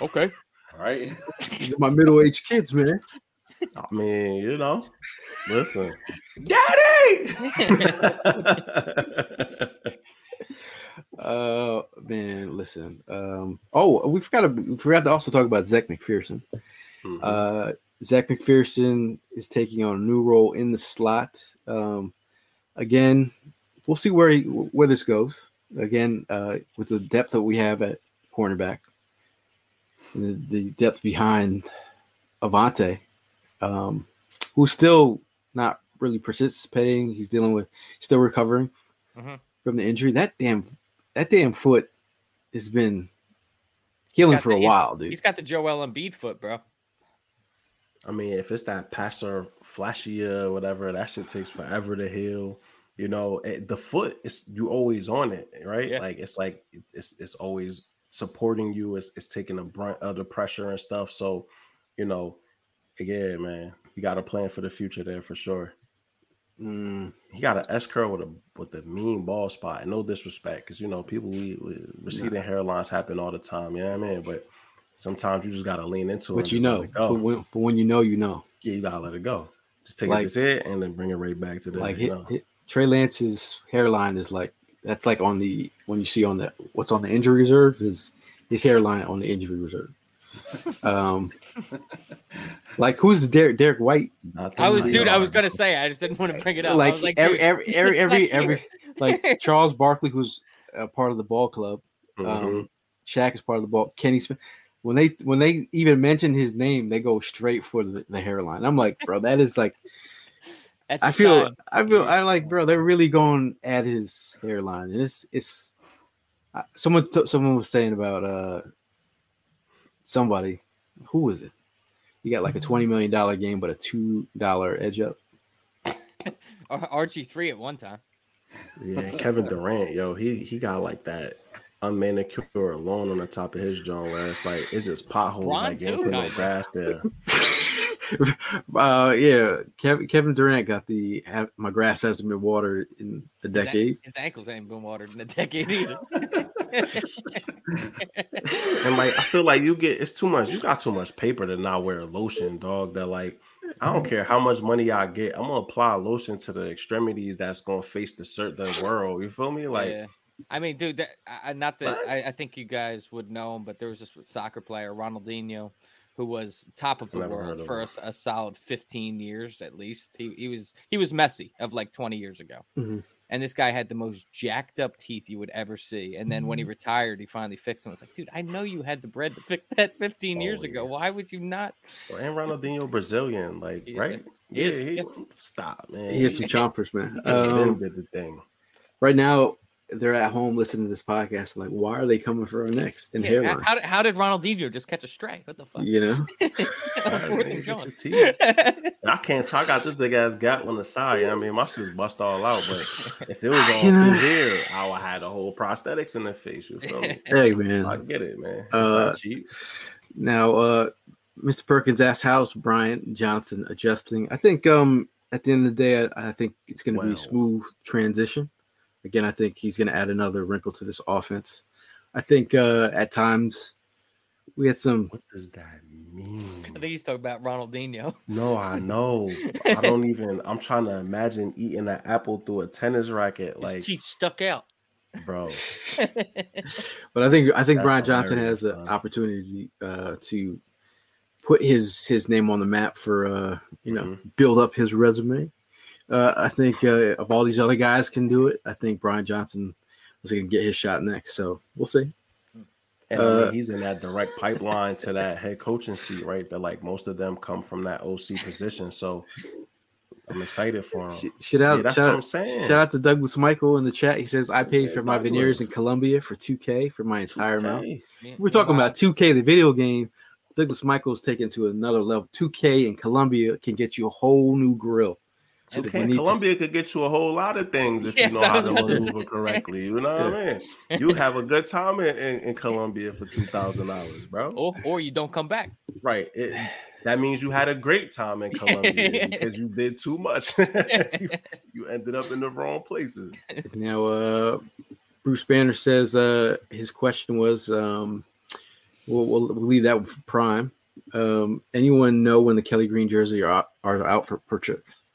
Okay. All right. These are my middle aged kids, man. I mean, you know, listen. Daddy. Uh, man, listen. Um, oh, we forgot to we forgot to also talk about Zech McPhearson. Mhm. Uh, Zech McPhearson is taking on a new role in the slot. Um, again, we'll see where he, where this goes. Again, uh, with the depth that we have at cornerback, the, the depth behind Avonte, um, who's still not really participating. He's dealing with, still recovering Mhm. from the injury. That damn, that damn foot has been healing for the- a while, dude. He's got the Joel Embiid foot, bro. I mean, if it's that passer flashy or whatever, that shit takes forever to heal. You know, it, the foot is you always on it, right? Yeah. Like it's like it's it's always supporting you. is, it's taking the brunt of the pressure and stuff. So, you know, again, man, you got a plan for the future there for sure. Mm, He got an S curl with a with a mean ball spot. And no disrespect, because you know people we, we receding hairlines happen all the time. You know what I mean? But sometimes you just gotta lean into it. but you know, but when, but when you know, you know. yeah, you gotta let it go. Just take Like- it to it and then bring it right back to the like you know. hit- Trey Lance's hairline is like that's like on the when you see on the what's on the injury reserve is his hairline on the injury reserve. Um, like who's Derek Derek White? Not I was, dude. I was gonna say. I just didn't want to bring it up. Like, like every every every every, every like Charles Barkley, who's a part of the ball club. Um, Shaq is part of the ball. Kenny Smith. When they when they even mention his name, they go straight for the, the hairline. I'm like, bro, that is like That's I feel sign. I feel I like bro. They're really going at his hairline, and it's it's. uh, Someone t- someone was saying about uh somebody who was it? You got like a twenty million dollar game, but a two dollar edge up. Ar- Archie three at one time. Yeah, Kevin Durant, yo, he he got like that unmanicured lawn on the top of his jaw where it's like it's just potholes Bron like ain't put no grass there. uh yeah, Kevin Kevin Durant got the my grass hasn't been watered in a His an- decade. His, ankles ain't been watered in a decade either. And like I feel like you get it's too much. You got too much paper to not wear lotion, dog. That like I don't care how much money I get, I'm gonna apply lotion to the extremities that's gonna face the certain world. You feel me? Like yeah. I mean, dude, that, I, I- not that What? I, I think you guys would know him, but there was this soccer player, Ronaldinho, who was top of the world of for a, him. s- a solid 15 years at least. He, he was he was Messi of like 20 years ago. Mhm. And this guy had the most jacked up teeth you would ever see. And then when he retired, he finally fixed them. I was like, dude, I know you had the bread to fix that 15 years ago. Why would you not? well, and Ronaldinho Brazilian, like Yeah, right? he Yeah, is, he, yeah. stop, man. He has some chompers, man. Um, did the thing. right now, they're at home listening to this podcast. Like, why are they coming for our next in Yeah, hairline? how, did, how did Ronaldinho just catch a stray? What the fuck? You know, Where's he Get going? your teeth. I can't talk. I got this big ass gap on the side. You know what I mean, my shoes bust all out. But if it was all You know- here, I would have the whole prosthetics in the face. You feel me? hey man. I get it, man. It's Uh, not cheap. Now, uh, Mr. Perkins asked, "How's Brian Johnson adjusting?" I think, um, at the end of the day, I, I think it's going to be a smooth transition. Again, I think he's going to add another wrinkle to this offense. I think uh, at times we had some. What does that mean? I think he's talking about Ronaldinho. No, I know. I don't even. I'm trying to imagine eating an apple through a tennis racket, His like, teeth stuck out. bro. But I think I think That's Brian Johnson has an son. opportunity uh, to put his his name on the map for uh, you know Mhm. build up his resume. Uh, I think uh, if all these other guys can do it, I think Brian Johnson is going to get his shot next. So we'll see. And I Uh, mean, he's in that direct pipeline to that head coaching seat, right? That like most of them come from that OC position. So I'm excited for him. Shout out, Yeah, that's shout, what I'm out saying. shout out to Douglas Michael in the chat. He says, "I paid Yeah, for my veneers in Douglas. Colombia for 2K for my entire amount." Okay. Yeah, We're talking wow. about 2K, the video game. Douglas Michael's taken to another level. 2K in Colombia can get you a whole new grill. So Okay, we need to- Colombia could get you a whole lot of things if Yes, you know how to about to maneuver correctly. You know what I mean? You have a good time in, in, in Colombia for two thousand dollars, bro. Or, or you don't come back. Right. It, that means you had a great time in Colombia because you did too much. you, you ended up in the wrong places. Now, uh, Bruce Banner says uh, his question was, um, we'll, we'll, we'll leave that for Prime. Um, anyone know when the Kelly Green jersey are are out for purchase?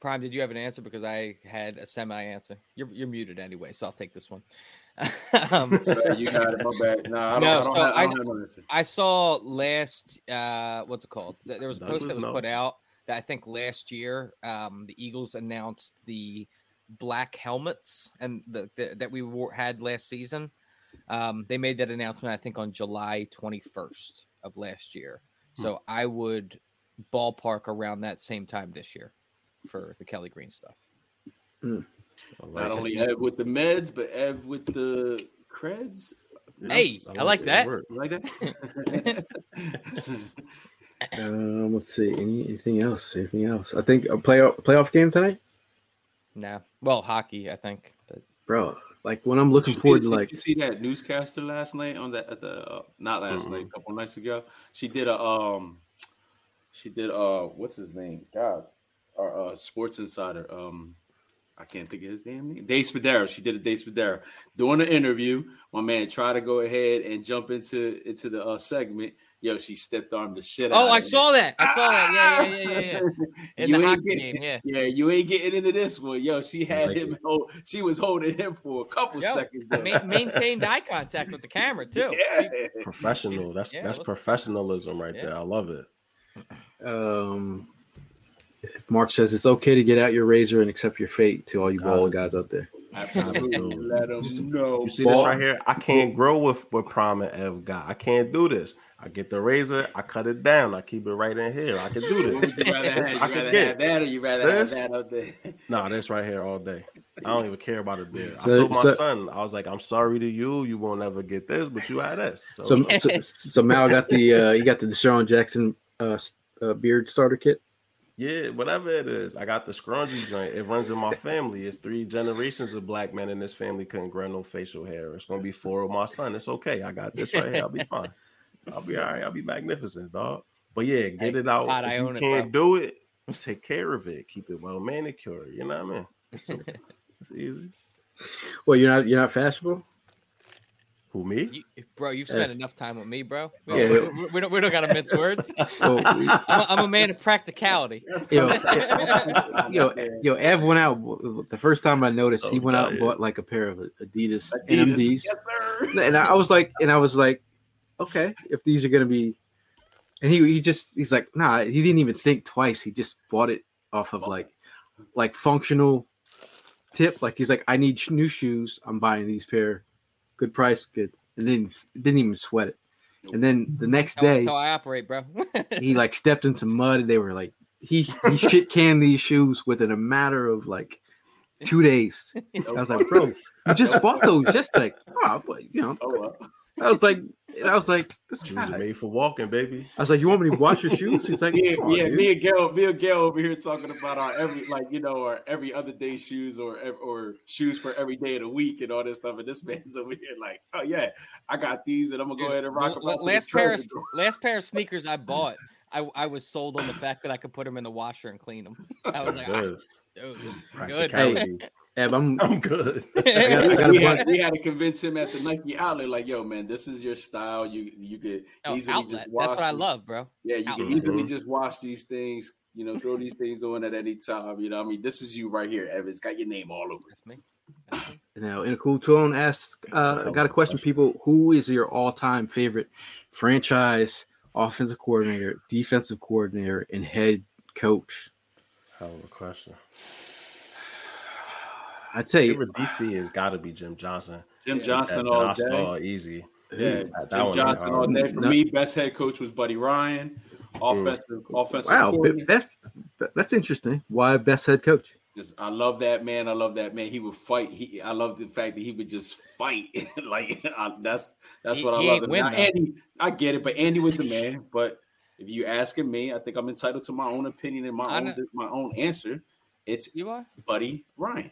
Prime, did you have an answer? Because I had a semi answer. You're you're muted anyway, so I'll take this one. um, you got it. My bad. No, I don't, no, I don't, so have, I I, don't answer. I saw last uh what's it called? There was a post that was no. put out that I think last year um the Eagles announced the black helmets and the, the that we wore, had last season. Um they made that announcement I think on July 21st of last year. So I would ballpark around that same time this year for the Kelly Green stuff. Not only Ev with the meds, but Ev with the creds. Hey, I like that. You like that? Um, let's see. Any, anything else? Anything else? I think a playoff playoff game tonight, No. Well, hockey, I think. But bro. Like when I'm looking Did forward see- to did like you see that newscaster last night on that at the uh, not last night, a couple nights ago. She did a um, she did uh, what's his name? God, our uh, Sports Insider. Um, I can't think of his damn name. Dave Spadaro. She did a Dave Spadaro during the interview. My man tried to go ahead and jump into into the uh, segment. Yo, she stepped arm the shit. Oh, of I him. saw that. I saw that. Yeah, yeah, yeah, yeah, yeah. In You the ain't hockey getting- game, yeah. Yeah, you ain't getting into this one. Yo, she had like him. Hold, she was holding him for a couple Yo, seconds. ma- maintained eye contact with the camera too. Yeah. Professional. That's Yeah, that's look- professionalism right Yeah. there. I love it. um, if Mark says it's okay to get out your razor and accept your fate to all you ball guys out there. Absolutely. Let them know. You see this right here? I can't grow with what Prime and Ev got. I can't do this. I get the razor, I cut it down, I keep it right in here. I can do this. you rather, have, you I can rather get. have that or you rather This? have that up there? Nah, this right here all day. I don't even care about a beard. So- I told my so- son, I was like, I'm sorry to you. You won't ever get this, but you had this. So, So, so, so Mal got the uh, you got the DeSean Jackson uh, uh, beard starter kit. Yeah, whatever it is. I got the scrunchie joint. It runs in my family. It's three generations of black men in this family couldn't grow no facial hair. It's gonna be four of my son. It's okay. I got this right here. I'll be fine. I'll be all right. I'll be magnificent, dog. But yeah, get it out. God, if I you can't do it, take care of it. Keep it well manicured. You know what I mean? It's, it's easy. Well, you're not you're not fashionable. Who me? You, bro, you've spent enough time with me, bro. Oh, we, Yeah. we, we- we don't we don't gotta mince words. Well, I'm a, I'm a man of practicality. Yo, yo, yo, Ev went out the first time I noticed. He Oh, went out and yeah. bought like a pair of Adidas, Adidas. NMDs, Yes, and I was like, and I was like, okay, if these are gonna be, and he he just he's like, nah, he didn't even think twice. He just bought it off of like, like functional tip. Like he's like, I need new shoes. I'm buying these pair, good price, good, and then didn't even sweat it. And then the next day, That's how I operate, bro. he like stepped in some mud and they were like he he shit canned these shoes within a matter of like two days. I was like, bro, you just bought those just like oh, but you know. Oh, well. I was like, and I was like, this Shoes are made for walking, baby. I was like, you want me to wash your shoes? He's like, Me, "Come and- on, yeah, dude." me and Gail, me and Gail over here talking about our every like you know our every other day shoes or or shoes for every day of the week and all this stuff. And this man's over here like, oh yeah, I got these and I'm gonna go ahead and rock them. L- out to the last pair of last pair of sneakers I bought, I, I was sold on the fact that I could put them in the washer and clean them. I was like, ah, dude, good. Practicality. Ev, I'm, I'm good. I got, I got we, had, we had to convince him at the Nike outlet, like, yo, man, this is your style. You you could Oh, easily outlet. just That's what I love, bro. Yeah, you can Outlet. easily Mhm. just wash these things. You know, throw these things on at any time. You know, I mean, this is you right here, Evans. Got your name all over. That's me. That's me. Now, in a cool tone, ask. Uh, I got a question, people. Who is your all-time favorite franchise offensive coordinator, defensive coordinator, and head coach? Hell of a question. I'd you, Favorite DC has got to be Jim Johnson. Jim Yeah. Johnson That- all that I saw day. easy. Yeah, That- that Jim Johnson all um, day. For No. me, best head coach was Buddy Ryan. Mm. Offensive, offensive. wow, coordinator. best. That's interesting. Why best head coach? Just, I love that man. I love that man. He would fight. He, I love the fact that he would just fight. like I, that's that's He- what I love. ain't Now. Andy, I get it, but Andy was the man. But if you asking me, I think I'm entitled to my own opinion and my I own know. my own answer. It's You are? Buddy Ryan.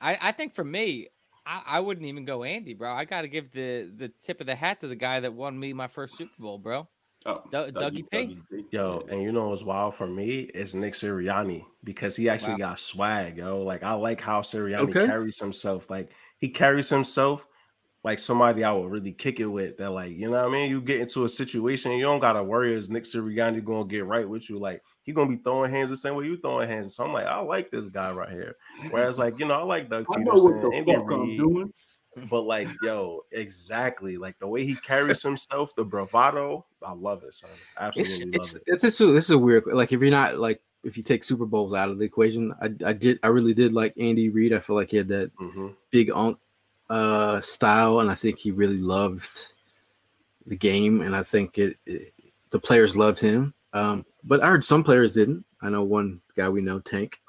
I, I think for me, I, I wouldn't even go Andy, bro. I got to give the the tip of the hat to the guy that won me my first Super Bowl, bro. Oh, Doug- Dougie P. Yo, and you know what's wild for me is Nick Sirianni because he actually Wow. got swag, yo. Like I like how Sirianni Okay. carries himself. Like he carries himself like somebody I would really kick it with. That like, you know what I mean? You get into a situation, you don't gotta worry is Nick Sirianni gonna get right with you. Like he gonna be throwing hands the same way you throwing hands. So I'm like, I like this guy right here. Whereas like, you know, I like Doug I Pederson, the Andy Reid, but like, yo, exactly like the way he carries himself, the bravado, I love it, son. It's Absolutely it's, love it. it's this, is- this is a weird like if you're not like if you take Super Bowls out of the equation, I, I did I really did like Andy Reid. I feel like he had that Mhm. big on uh style, and I think he really loved the game, and I think it, it the players loved him. Um, but I heard some players didn't. I know one guy we know, Tank,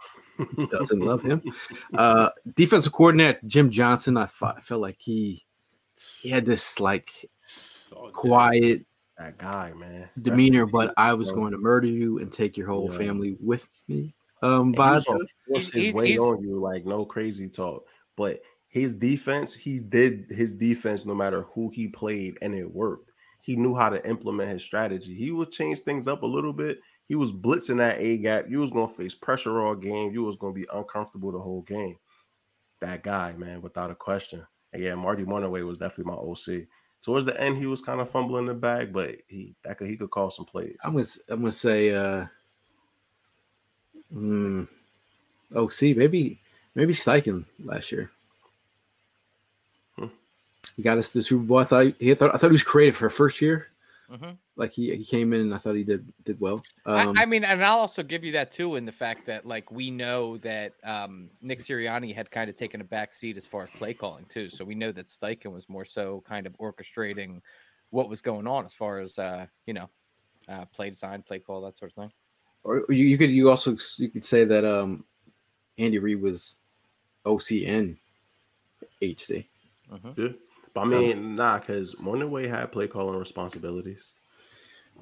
doesn't love him. Uh, defensive coordinator Jim Johnson, I, fe- I felt like he he had this like Oh, quiet that guy, man. demeanor, Rest but peace, I was bro. going to murder you and take your whole Yeah. family with me. Um, And he gonna force He's- his he's- way he's- on you, like no crazy talk. But his defense, he did his defense no matter who he played, and it worked. He knew how to implement his strategy. He would change things up a little bit. He was blitzing that A gap. You was gonna face pressure all game. You was gonna be uncomfortable the whole game. That guy, man, without a question. And yeah, Marty Mornhinweg was definitely my OC. Towards the end, he was kind of fumbling the bag, but he that could he could call some plays. I'm gonna I'm gonna say uh mm, OC maybe maybe Steichen last year. He got us to the Super Bowl. I thought he thought I thought he was creative for first year. Mhm. Like he, he came in and I thought he did did well. Um, I, I mean, and I'll also give you that too in the fact that like we know that um, Nick Sirianni had kind of taken a back seat as far as play calling too. So we know that Steichen was more so kind of orchestrating what was going on as far as uh, you know uh, play design, play call, that sort of thing. or you, you could you also you could say that um Andy Reid was OC and HC. Yeah. But I mean, nah, because Mornhinweg had play calling responsibilities.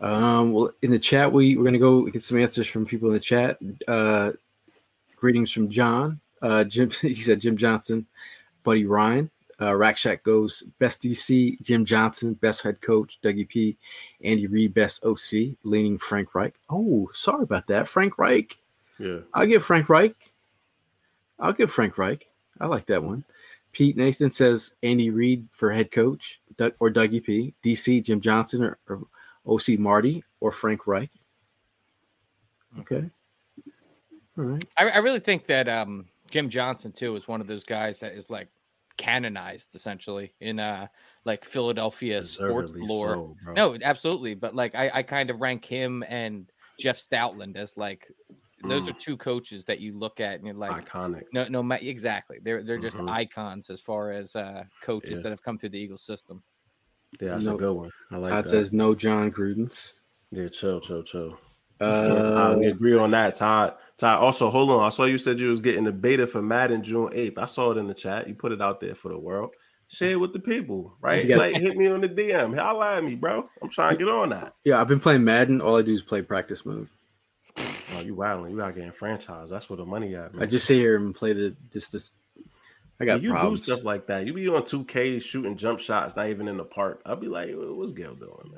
Um, well, in the chat, we we're gonna go get some answers from people in the chat. Uh, greetings from John. Uh, Jim, he said Jim Johnson, Buddy Ryan. Uh, Rack Shack goes best DC, Jim Johnson, best head coach, Dougie P, Andy Reid, best OC, leaning Frank Reich. Oh, sorry about that, Frank Reich. Yeah. I'll give Frank Reich. I'll give Frank Reich. I like that one. Pete Nathan says Andy Reid for head coach Doug, or Dougie P. DC Jim Johnson or, or OC Marty or Frank Reich. Okay. All right. I, I really think that um, Jim Johnson too is one of those guys that is like canonized essentially in uh like Philadelphia sports lore. so, no, absolutely, but like I, I kind of rank him and Jeff Stoutland as like those Mm. are two coaches that you look at and you're like Iconic. no no exactly they're they're just Mhm. icons as far as uh coaches Yeah. that have come through the Eagles system. Yeah, that's No. a good one. I like Todd that. says no Jon Gruden's. yeah, chill, chill, chill. Yeah, Todd, Uh, we agree on that, Todd. Todd, also, hold on. I saw you said you was getting the beta for Madden June 8th. I saw it in the chat. You put it out there for the world. Share it with the people, right? You got- like, hit me on the DM. Holla at me, bro. I'm trying to get on that. yeah, I've been playing Madden. All I do is play practice mode. Oh, you wilding. You got getting franchise. That's where the money at, man. I just sit here and play the just this. I got Yeah, you problems. do stuff like that. You be on 2K shooting jump shots, not even in the park. I'll be like, what's Gail doing,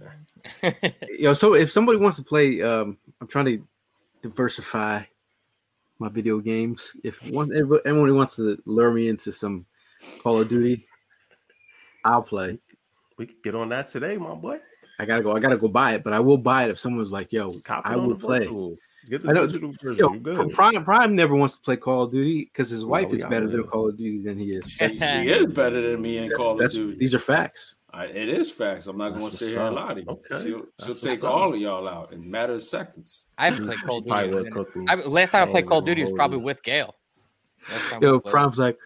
man? Yo, so if somebody wants to play, um, I'm trying to diversify my video games. If one anyone wants to lure me into some Call of Duty, I'll play. We could get on that today, my boy. I gotta go. I gotta go buy it, but I will buy it if someone's like, "Yo, Cop I on would play." virtual. Get the I know. digital version. Yo, You good. Prime Prime never wants to play Call of Duty because his No, wife we is better than. Call of Duty than he is. She, she is better than me in That's- Call of Duty. These are facts. I, it is facts. I'm not going to sit what's here and up. lie to you. Okay. She'll, she'll That's what's take up. all of y'all out in a matter of seconds. I haven't played Call of Duty. will in a cook me. minute. I, last time I played Call of Duty was probably with Gail. Last Yo. Prime's like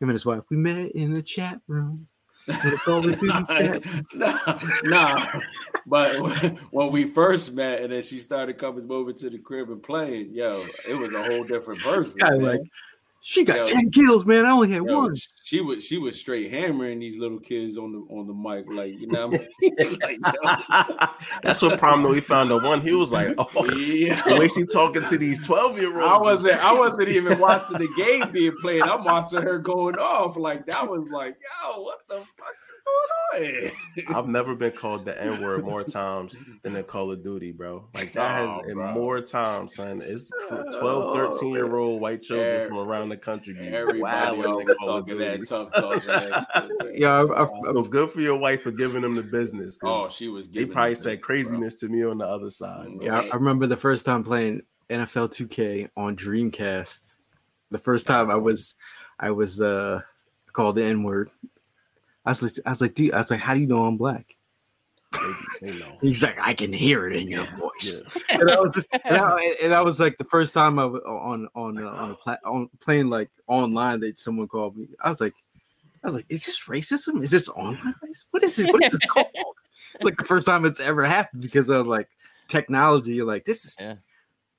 him and his wife. We met in the chat room. In the Call of Duty chat. nah, nah. But when, we first met, and then she started coming over to the crib and playing, yo, it was a whole different person. Kinda like She got Yo. ten kills, man. I only had Yo, one. She was she was straight hammering these little kids on the on the mic, like you know. What I mean? like, yo. That's what prom though. He found the one. He was like, "Oh, Yeah. the way she talking to these twelve year olds." I wasn't I wasn't even watching the game being played. I'm watching her going off. Like that was like, yo, what the fuck is going on? I've never been called the N word more times than in Call of Duty, bro. Like that Oh, has in bro. more times, son. It's 12, 13 year old white children Every- from around the country. Everybody always in Call of talking that tough talk. man. Yeah, I, I, So good for your wife for giving them the business. Oh, she was. they probably said to- bro. craziness to me on the other side. bro. yeah, I remember the first time playing NFL 2K on Dreamcast. The first time I was, I was uh called the N word. I was, like- I was like, dude, I was like, how do you know I'm black? They, they know. He's like, I can hear it in your voice. Yeah. and, I was, and, I, and I was like, the first time I was on on uh, on a pla- on playing like online that someone called me. I was like, I was like, is this racism? Is this online racism? What is it? What is it called? it's like the first time it's ever happened because of like technology. You're like, this is Yeah.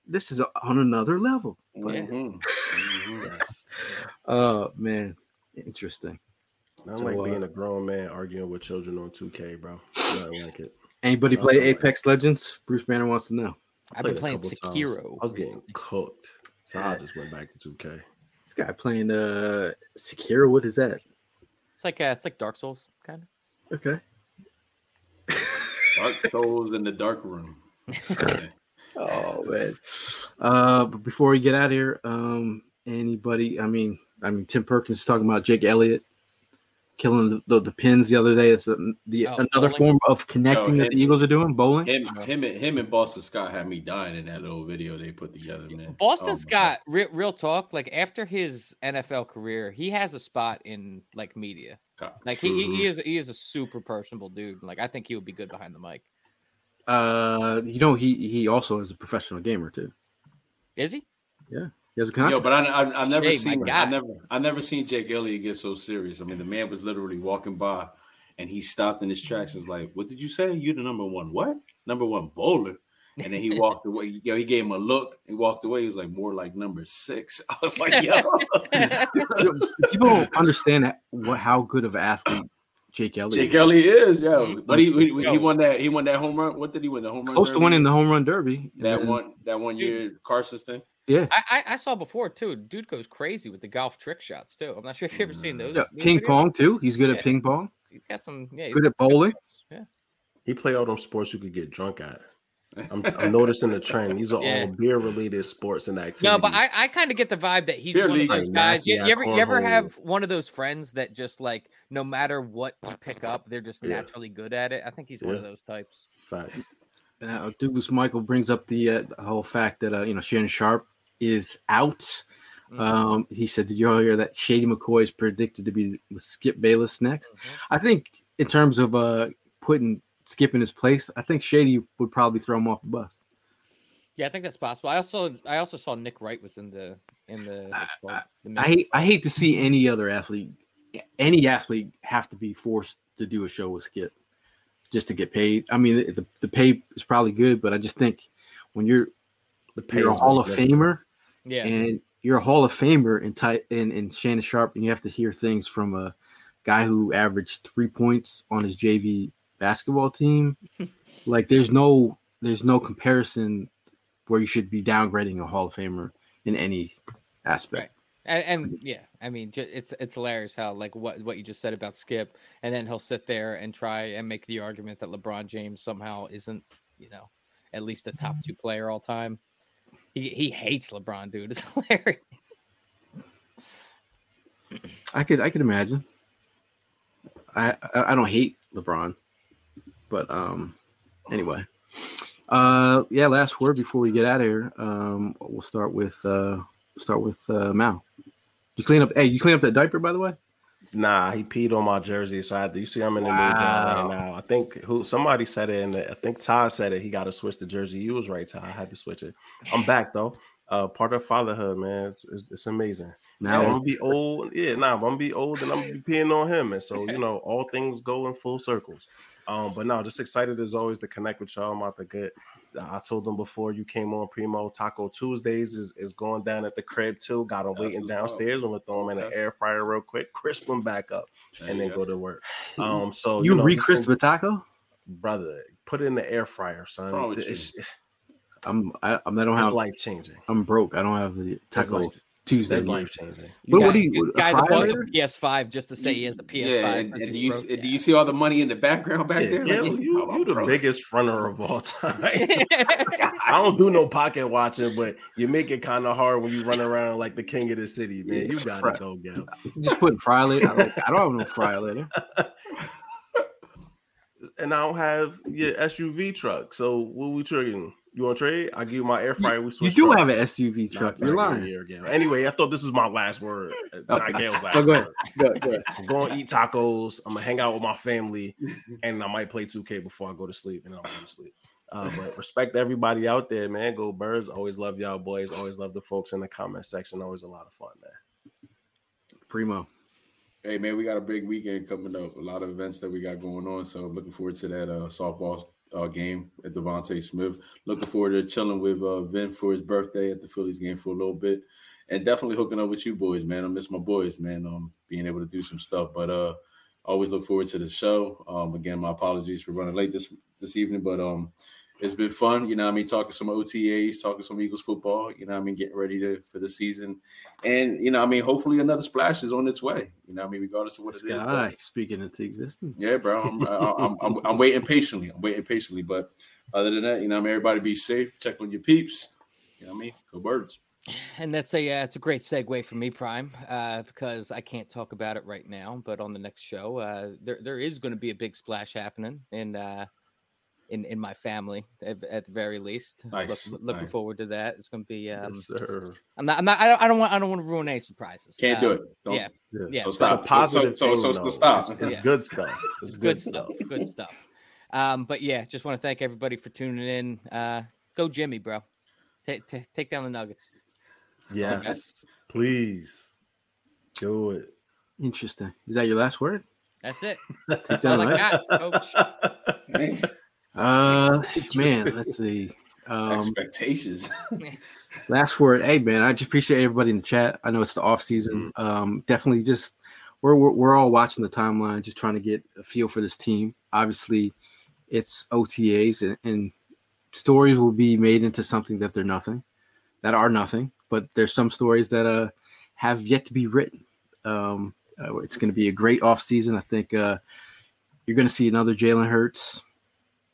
this is on another level. Mhm. Mhm. Oh man, interesting. I So, like uh, being a grown man arguing with children on 2K, bro. I like it. Anybody play boy. Apex Legends? Bruce Banner wants to know. I've been playing couple times. Sekiro. I was getting cooked, so I just went back to 2K. This guy playing uh Sekiro. What is that? It's like uh, it's like Dark Souls, kind of. Okay. Dark souls in the dark room. Oh man. Uh, but before we get out of here, um, anybody? I mean, I mean, Tim Perkins is talking about Jake Elliott killing the, the, the pins the other day. It's a, the Oh, another bowling? form of connecting Yo, that the Eagles are doing bowling. Him, him, and him and Boston Scott had me dying in that little video they put together, man. Boston Oh, Scott, real, real talk. Like after his NFL career, he has a spot in like media. Like he, he, he is he is a super personable dude. Like I think he would be good behind the mic. Uh, you know, he he also is a professional gamer too. Is he? He has a Yo, but I, I, I never Jay, seen, I guy. never, I never seen Jake Elliott get so serious. I mean, the man was literally walking by, and he stopped in his tracks. and was like, "What did you say? You the number one what? Number one bowler?" And then he walked away. Yo, he gave him a look. He walked away. He was like, "More like number six. I was like, "Yo, People don't understand that, what how good of an athlete Jake Elliott. Jake is. Elliott is yo." Mhm. But he, he, he won that. He won that home run. What did he win? The home run. close to derby? winning the home run derby. That one. That one year Carson's thing. Yeah. I, I I saw before too. Dude goes crazy with the golf trick shots too. I'm not sure if you've ever seen those. Yeah, those ping videos. pong too. He's good Yeah. at ping pong. He's got some. Yeah, he's Good at bowling. Yeah. He play all them sports you could get drunk at. I'm, I'm noticing the trend. These are Yeah. all beer related sports and activities. No, but I, I kind of get the vibe that he's Beer one league of those guys. You, you ever you ever have one of those friends that just like no matter what you pick up, they're just Yeah. naturally good at it. I think he's one of those types. Facts. Uh, Douglas Michael brings up the, uh, the whole fact that uh, you know Shannon Sharpe is out. Mhm. Um, he said, "Did you all hear that Shady McCoy is predicted to be with Skip Bayless next?" Mhm. I think in terms of uh putting Skip in his place, I think Shady would probably throw him off the bus. Yeah, I think that's possible. I also I also saw Nick Wright was in the in the. what's it called? The I hate I hate to see any other athlete, any athlete, have to be forced to do a show with Skip just to get paid. I mean, the, the pay is probably good, but I just think when you're The pay you're a Hall of. Famer yeah. and you're a Hall of Famer in tight in, in Shannon Sharpe, and you have to hear things from a guy who averaged three points on his JV basketball team. like there's no there's no comparison where you should be downgrading a Hall of Famer in any aspect. And, and yeah, I mean, it's it's hilarious how like what what you just said about Skip, and then he'll sit there and try and make the argument that LeBron James somehow isn't, you know, at least a top mm-hmm. two player all time. He he hates LeBron, dude. It's hilarious. I could I could imagine. I I, I don't hate LeBron, but um anyway. Uh yeah, last word before we get out of here. Um we'll start with uh start with uh Mal. You clean up hey, you clean up that diaper by the way? Nah, he peed on my jersey, so I had to, you see I'm in the Wow. new job right now. I think who somebody said it, and I think Todd said it. He got to switch the jersey. You was right, Todd. I had to switch it. I'm back though. uh, part of fatherhood, man. It's, it's, it's amazing. Now- I'm gonna be old. Yeah, nah, I'm gonna be old and I'm gonna be peeing on him. And so, you know, all things go in full circles. Um, but now just excited as always to connect with y'all. I'm about to get I told them before you came on Primo Taco Tuesdays is, is going down at the crib too. Got them waiting what's up. downstairs. I'm gonna throw them in the air fryer real quick, crisp them back up, There and then go. go to work. Um, so you know, re-crisp listen- a taco? brother. Put it in the air fryer, son. wrong with It's, I'm I, I'm I don't have life changing. I'm broke. I don't have the That's taco life. Tuesday. That's life changing. What, guy, what do you guy a that fryer bought later? the PS5 just to say he has a PS5. Yeah, and, and do you broke? do you see all the money in the background back Yeah, there? yeah, Like, you, I'm you the broke. biggest fronter of all time. I don't do no pocket watching, but you make it kind of hard when you run around like the king of the city, man. You gotta Right. go, Gil. You just putting fryer later. I, like, I don't have no fryer later. And I don't have your SUV truck. So what we trading? You want to trade? I give you my air fryer. We switch. You do trucks. have an SUV Nah, truck. nah, You're lying. yeah, yeah. Anyway, I thought this was my last word. Not Gail's last So go ahead. word. Go, go ahead. I'm going to eat tacos. I'm gonna hang out with my family, and I might play 2K before I go to sleep, and I'll go to sleep. Uh, but respect everybody out there, man. Go birds. Always love y'all boys. Always love the folks in the comment section. Always a lot of fun, man. Primo. Hey man, we got a big weekend coming up. A lot of events that we got going on. So looking forward to that uh, softball uh, game at DeVonta Smith. Looking forward to chilling with uh, Vin for his birthday at the Phillies game for a little bit, and definitely hooking up with you boys, man. I miss my boys, man. Um, being able to do some stuff, but uh, always look forward to the show. Um, again, my apologies for running late this this evening, but um, it's been fun. You know, what I mean, talking some OTAs, talking some Eagles football. You know, what I mean, getting ready to for the season, and you know, I mean, hopefully another splash is on its way. You know, what I mean, regardless of what it is. but- Sky speaking into existence. yeah, bro. I'm, I'm, I'm, I'm waiting patiently. I'm waiting patiently. But other than that, you know, I mean, everybody be safe. Check on your peeps. You know what I mean? Go birds. And that's a uh, it's a great segue for me, Prime, uh, because I can't talk about it right now. But on the next show, uh, there there is going to be a big splash happening and. uh, in in my family at, at the very least. Look- looking nice. forward to that. It's going to be. Um, yes, sir. I'm not. I'm not. I don't. I don't want. I don't want to ruin any surprises. Can't do Um, it. Don't- yeah. Yeah. Yeah. So It's stop. a positive So, so, so, so stop. It's, it's Yeah. good stuff. It's good stuff. Good stuff. Um, but yeah, just want to thank everybody for tuning in. Uh, go Jimmy, bro. Take take take down the Nuggets. Yes, please do it. Interesting. Is that your last word? That's it. Take That's all down I the- got, coach. Uh, man, let's see. Um, expectations. last word. Hey, man, I just appreciate everybody in the chat. I know it's the off season. Um, definitely just we're, we're we're all watching the timeline, just trying to get a feel for this team. Obviously, it's OTAs and, and stories will be made into something that they're nothing, that are nothing. But there's some stories that uh have yet to be written. Um, uh, it's going to be a great off season. I think uh, you're going to see another Jalen Hurts,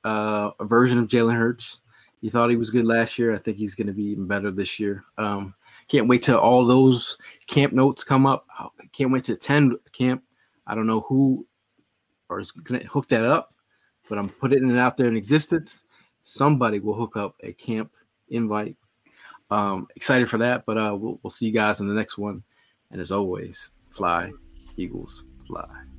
uh, a version of Jalen Hurts. You thought he was good last year. I think he's going to be even better this year. Um, can't wait till all those camp notes come up. Can't wait to attend camp. I don't know who or is going to hook that up, but I'm putting it out there in existence. Somebody will hook up a camp invite. Um, excited for that, but uh, we'll, we'll see you guys in the next one. And as always, fly, Eagles, fly.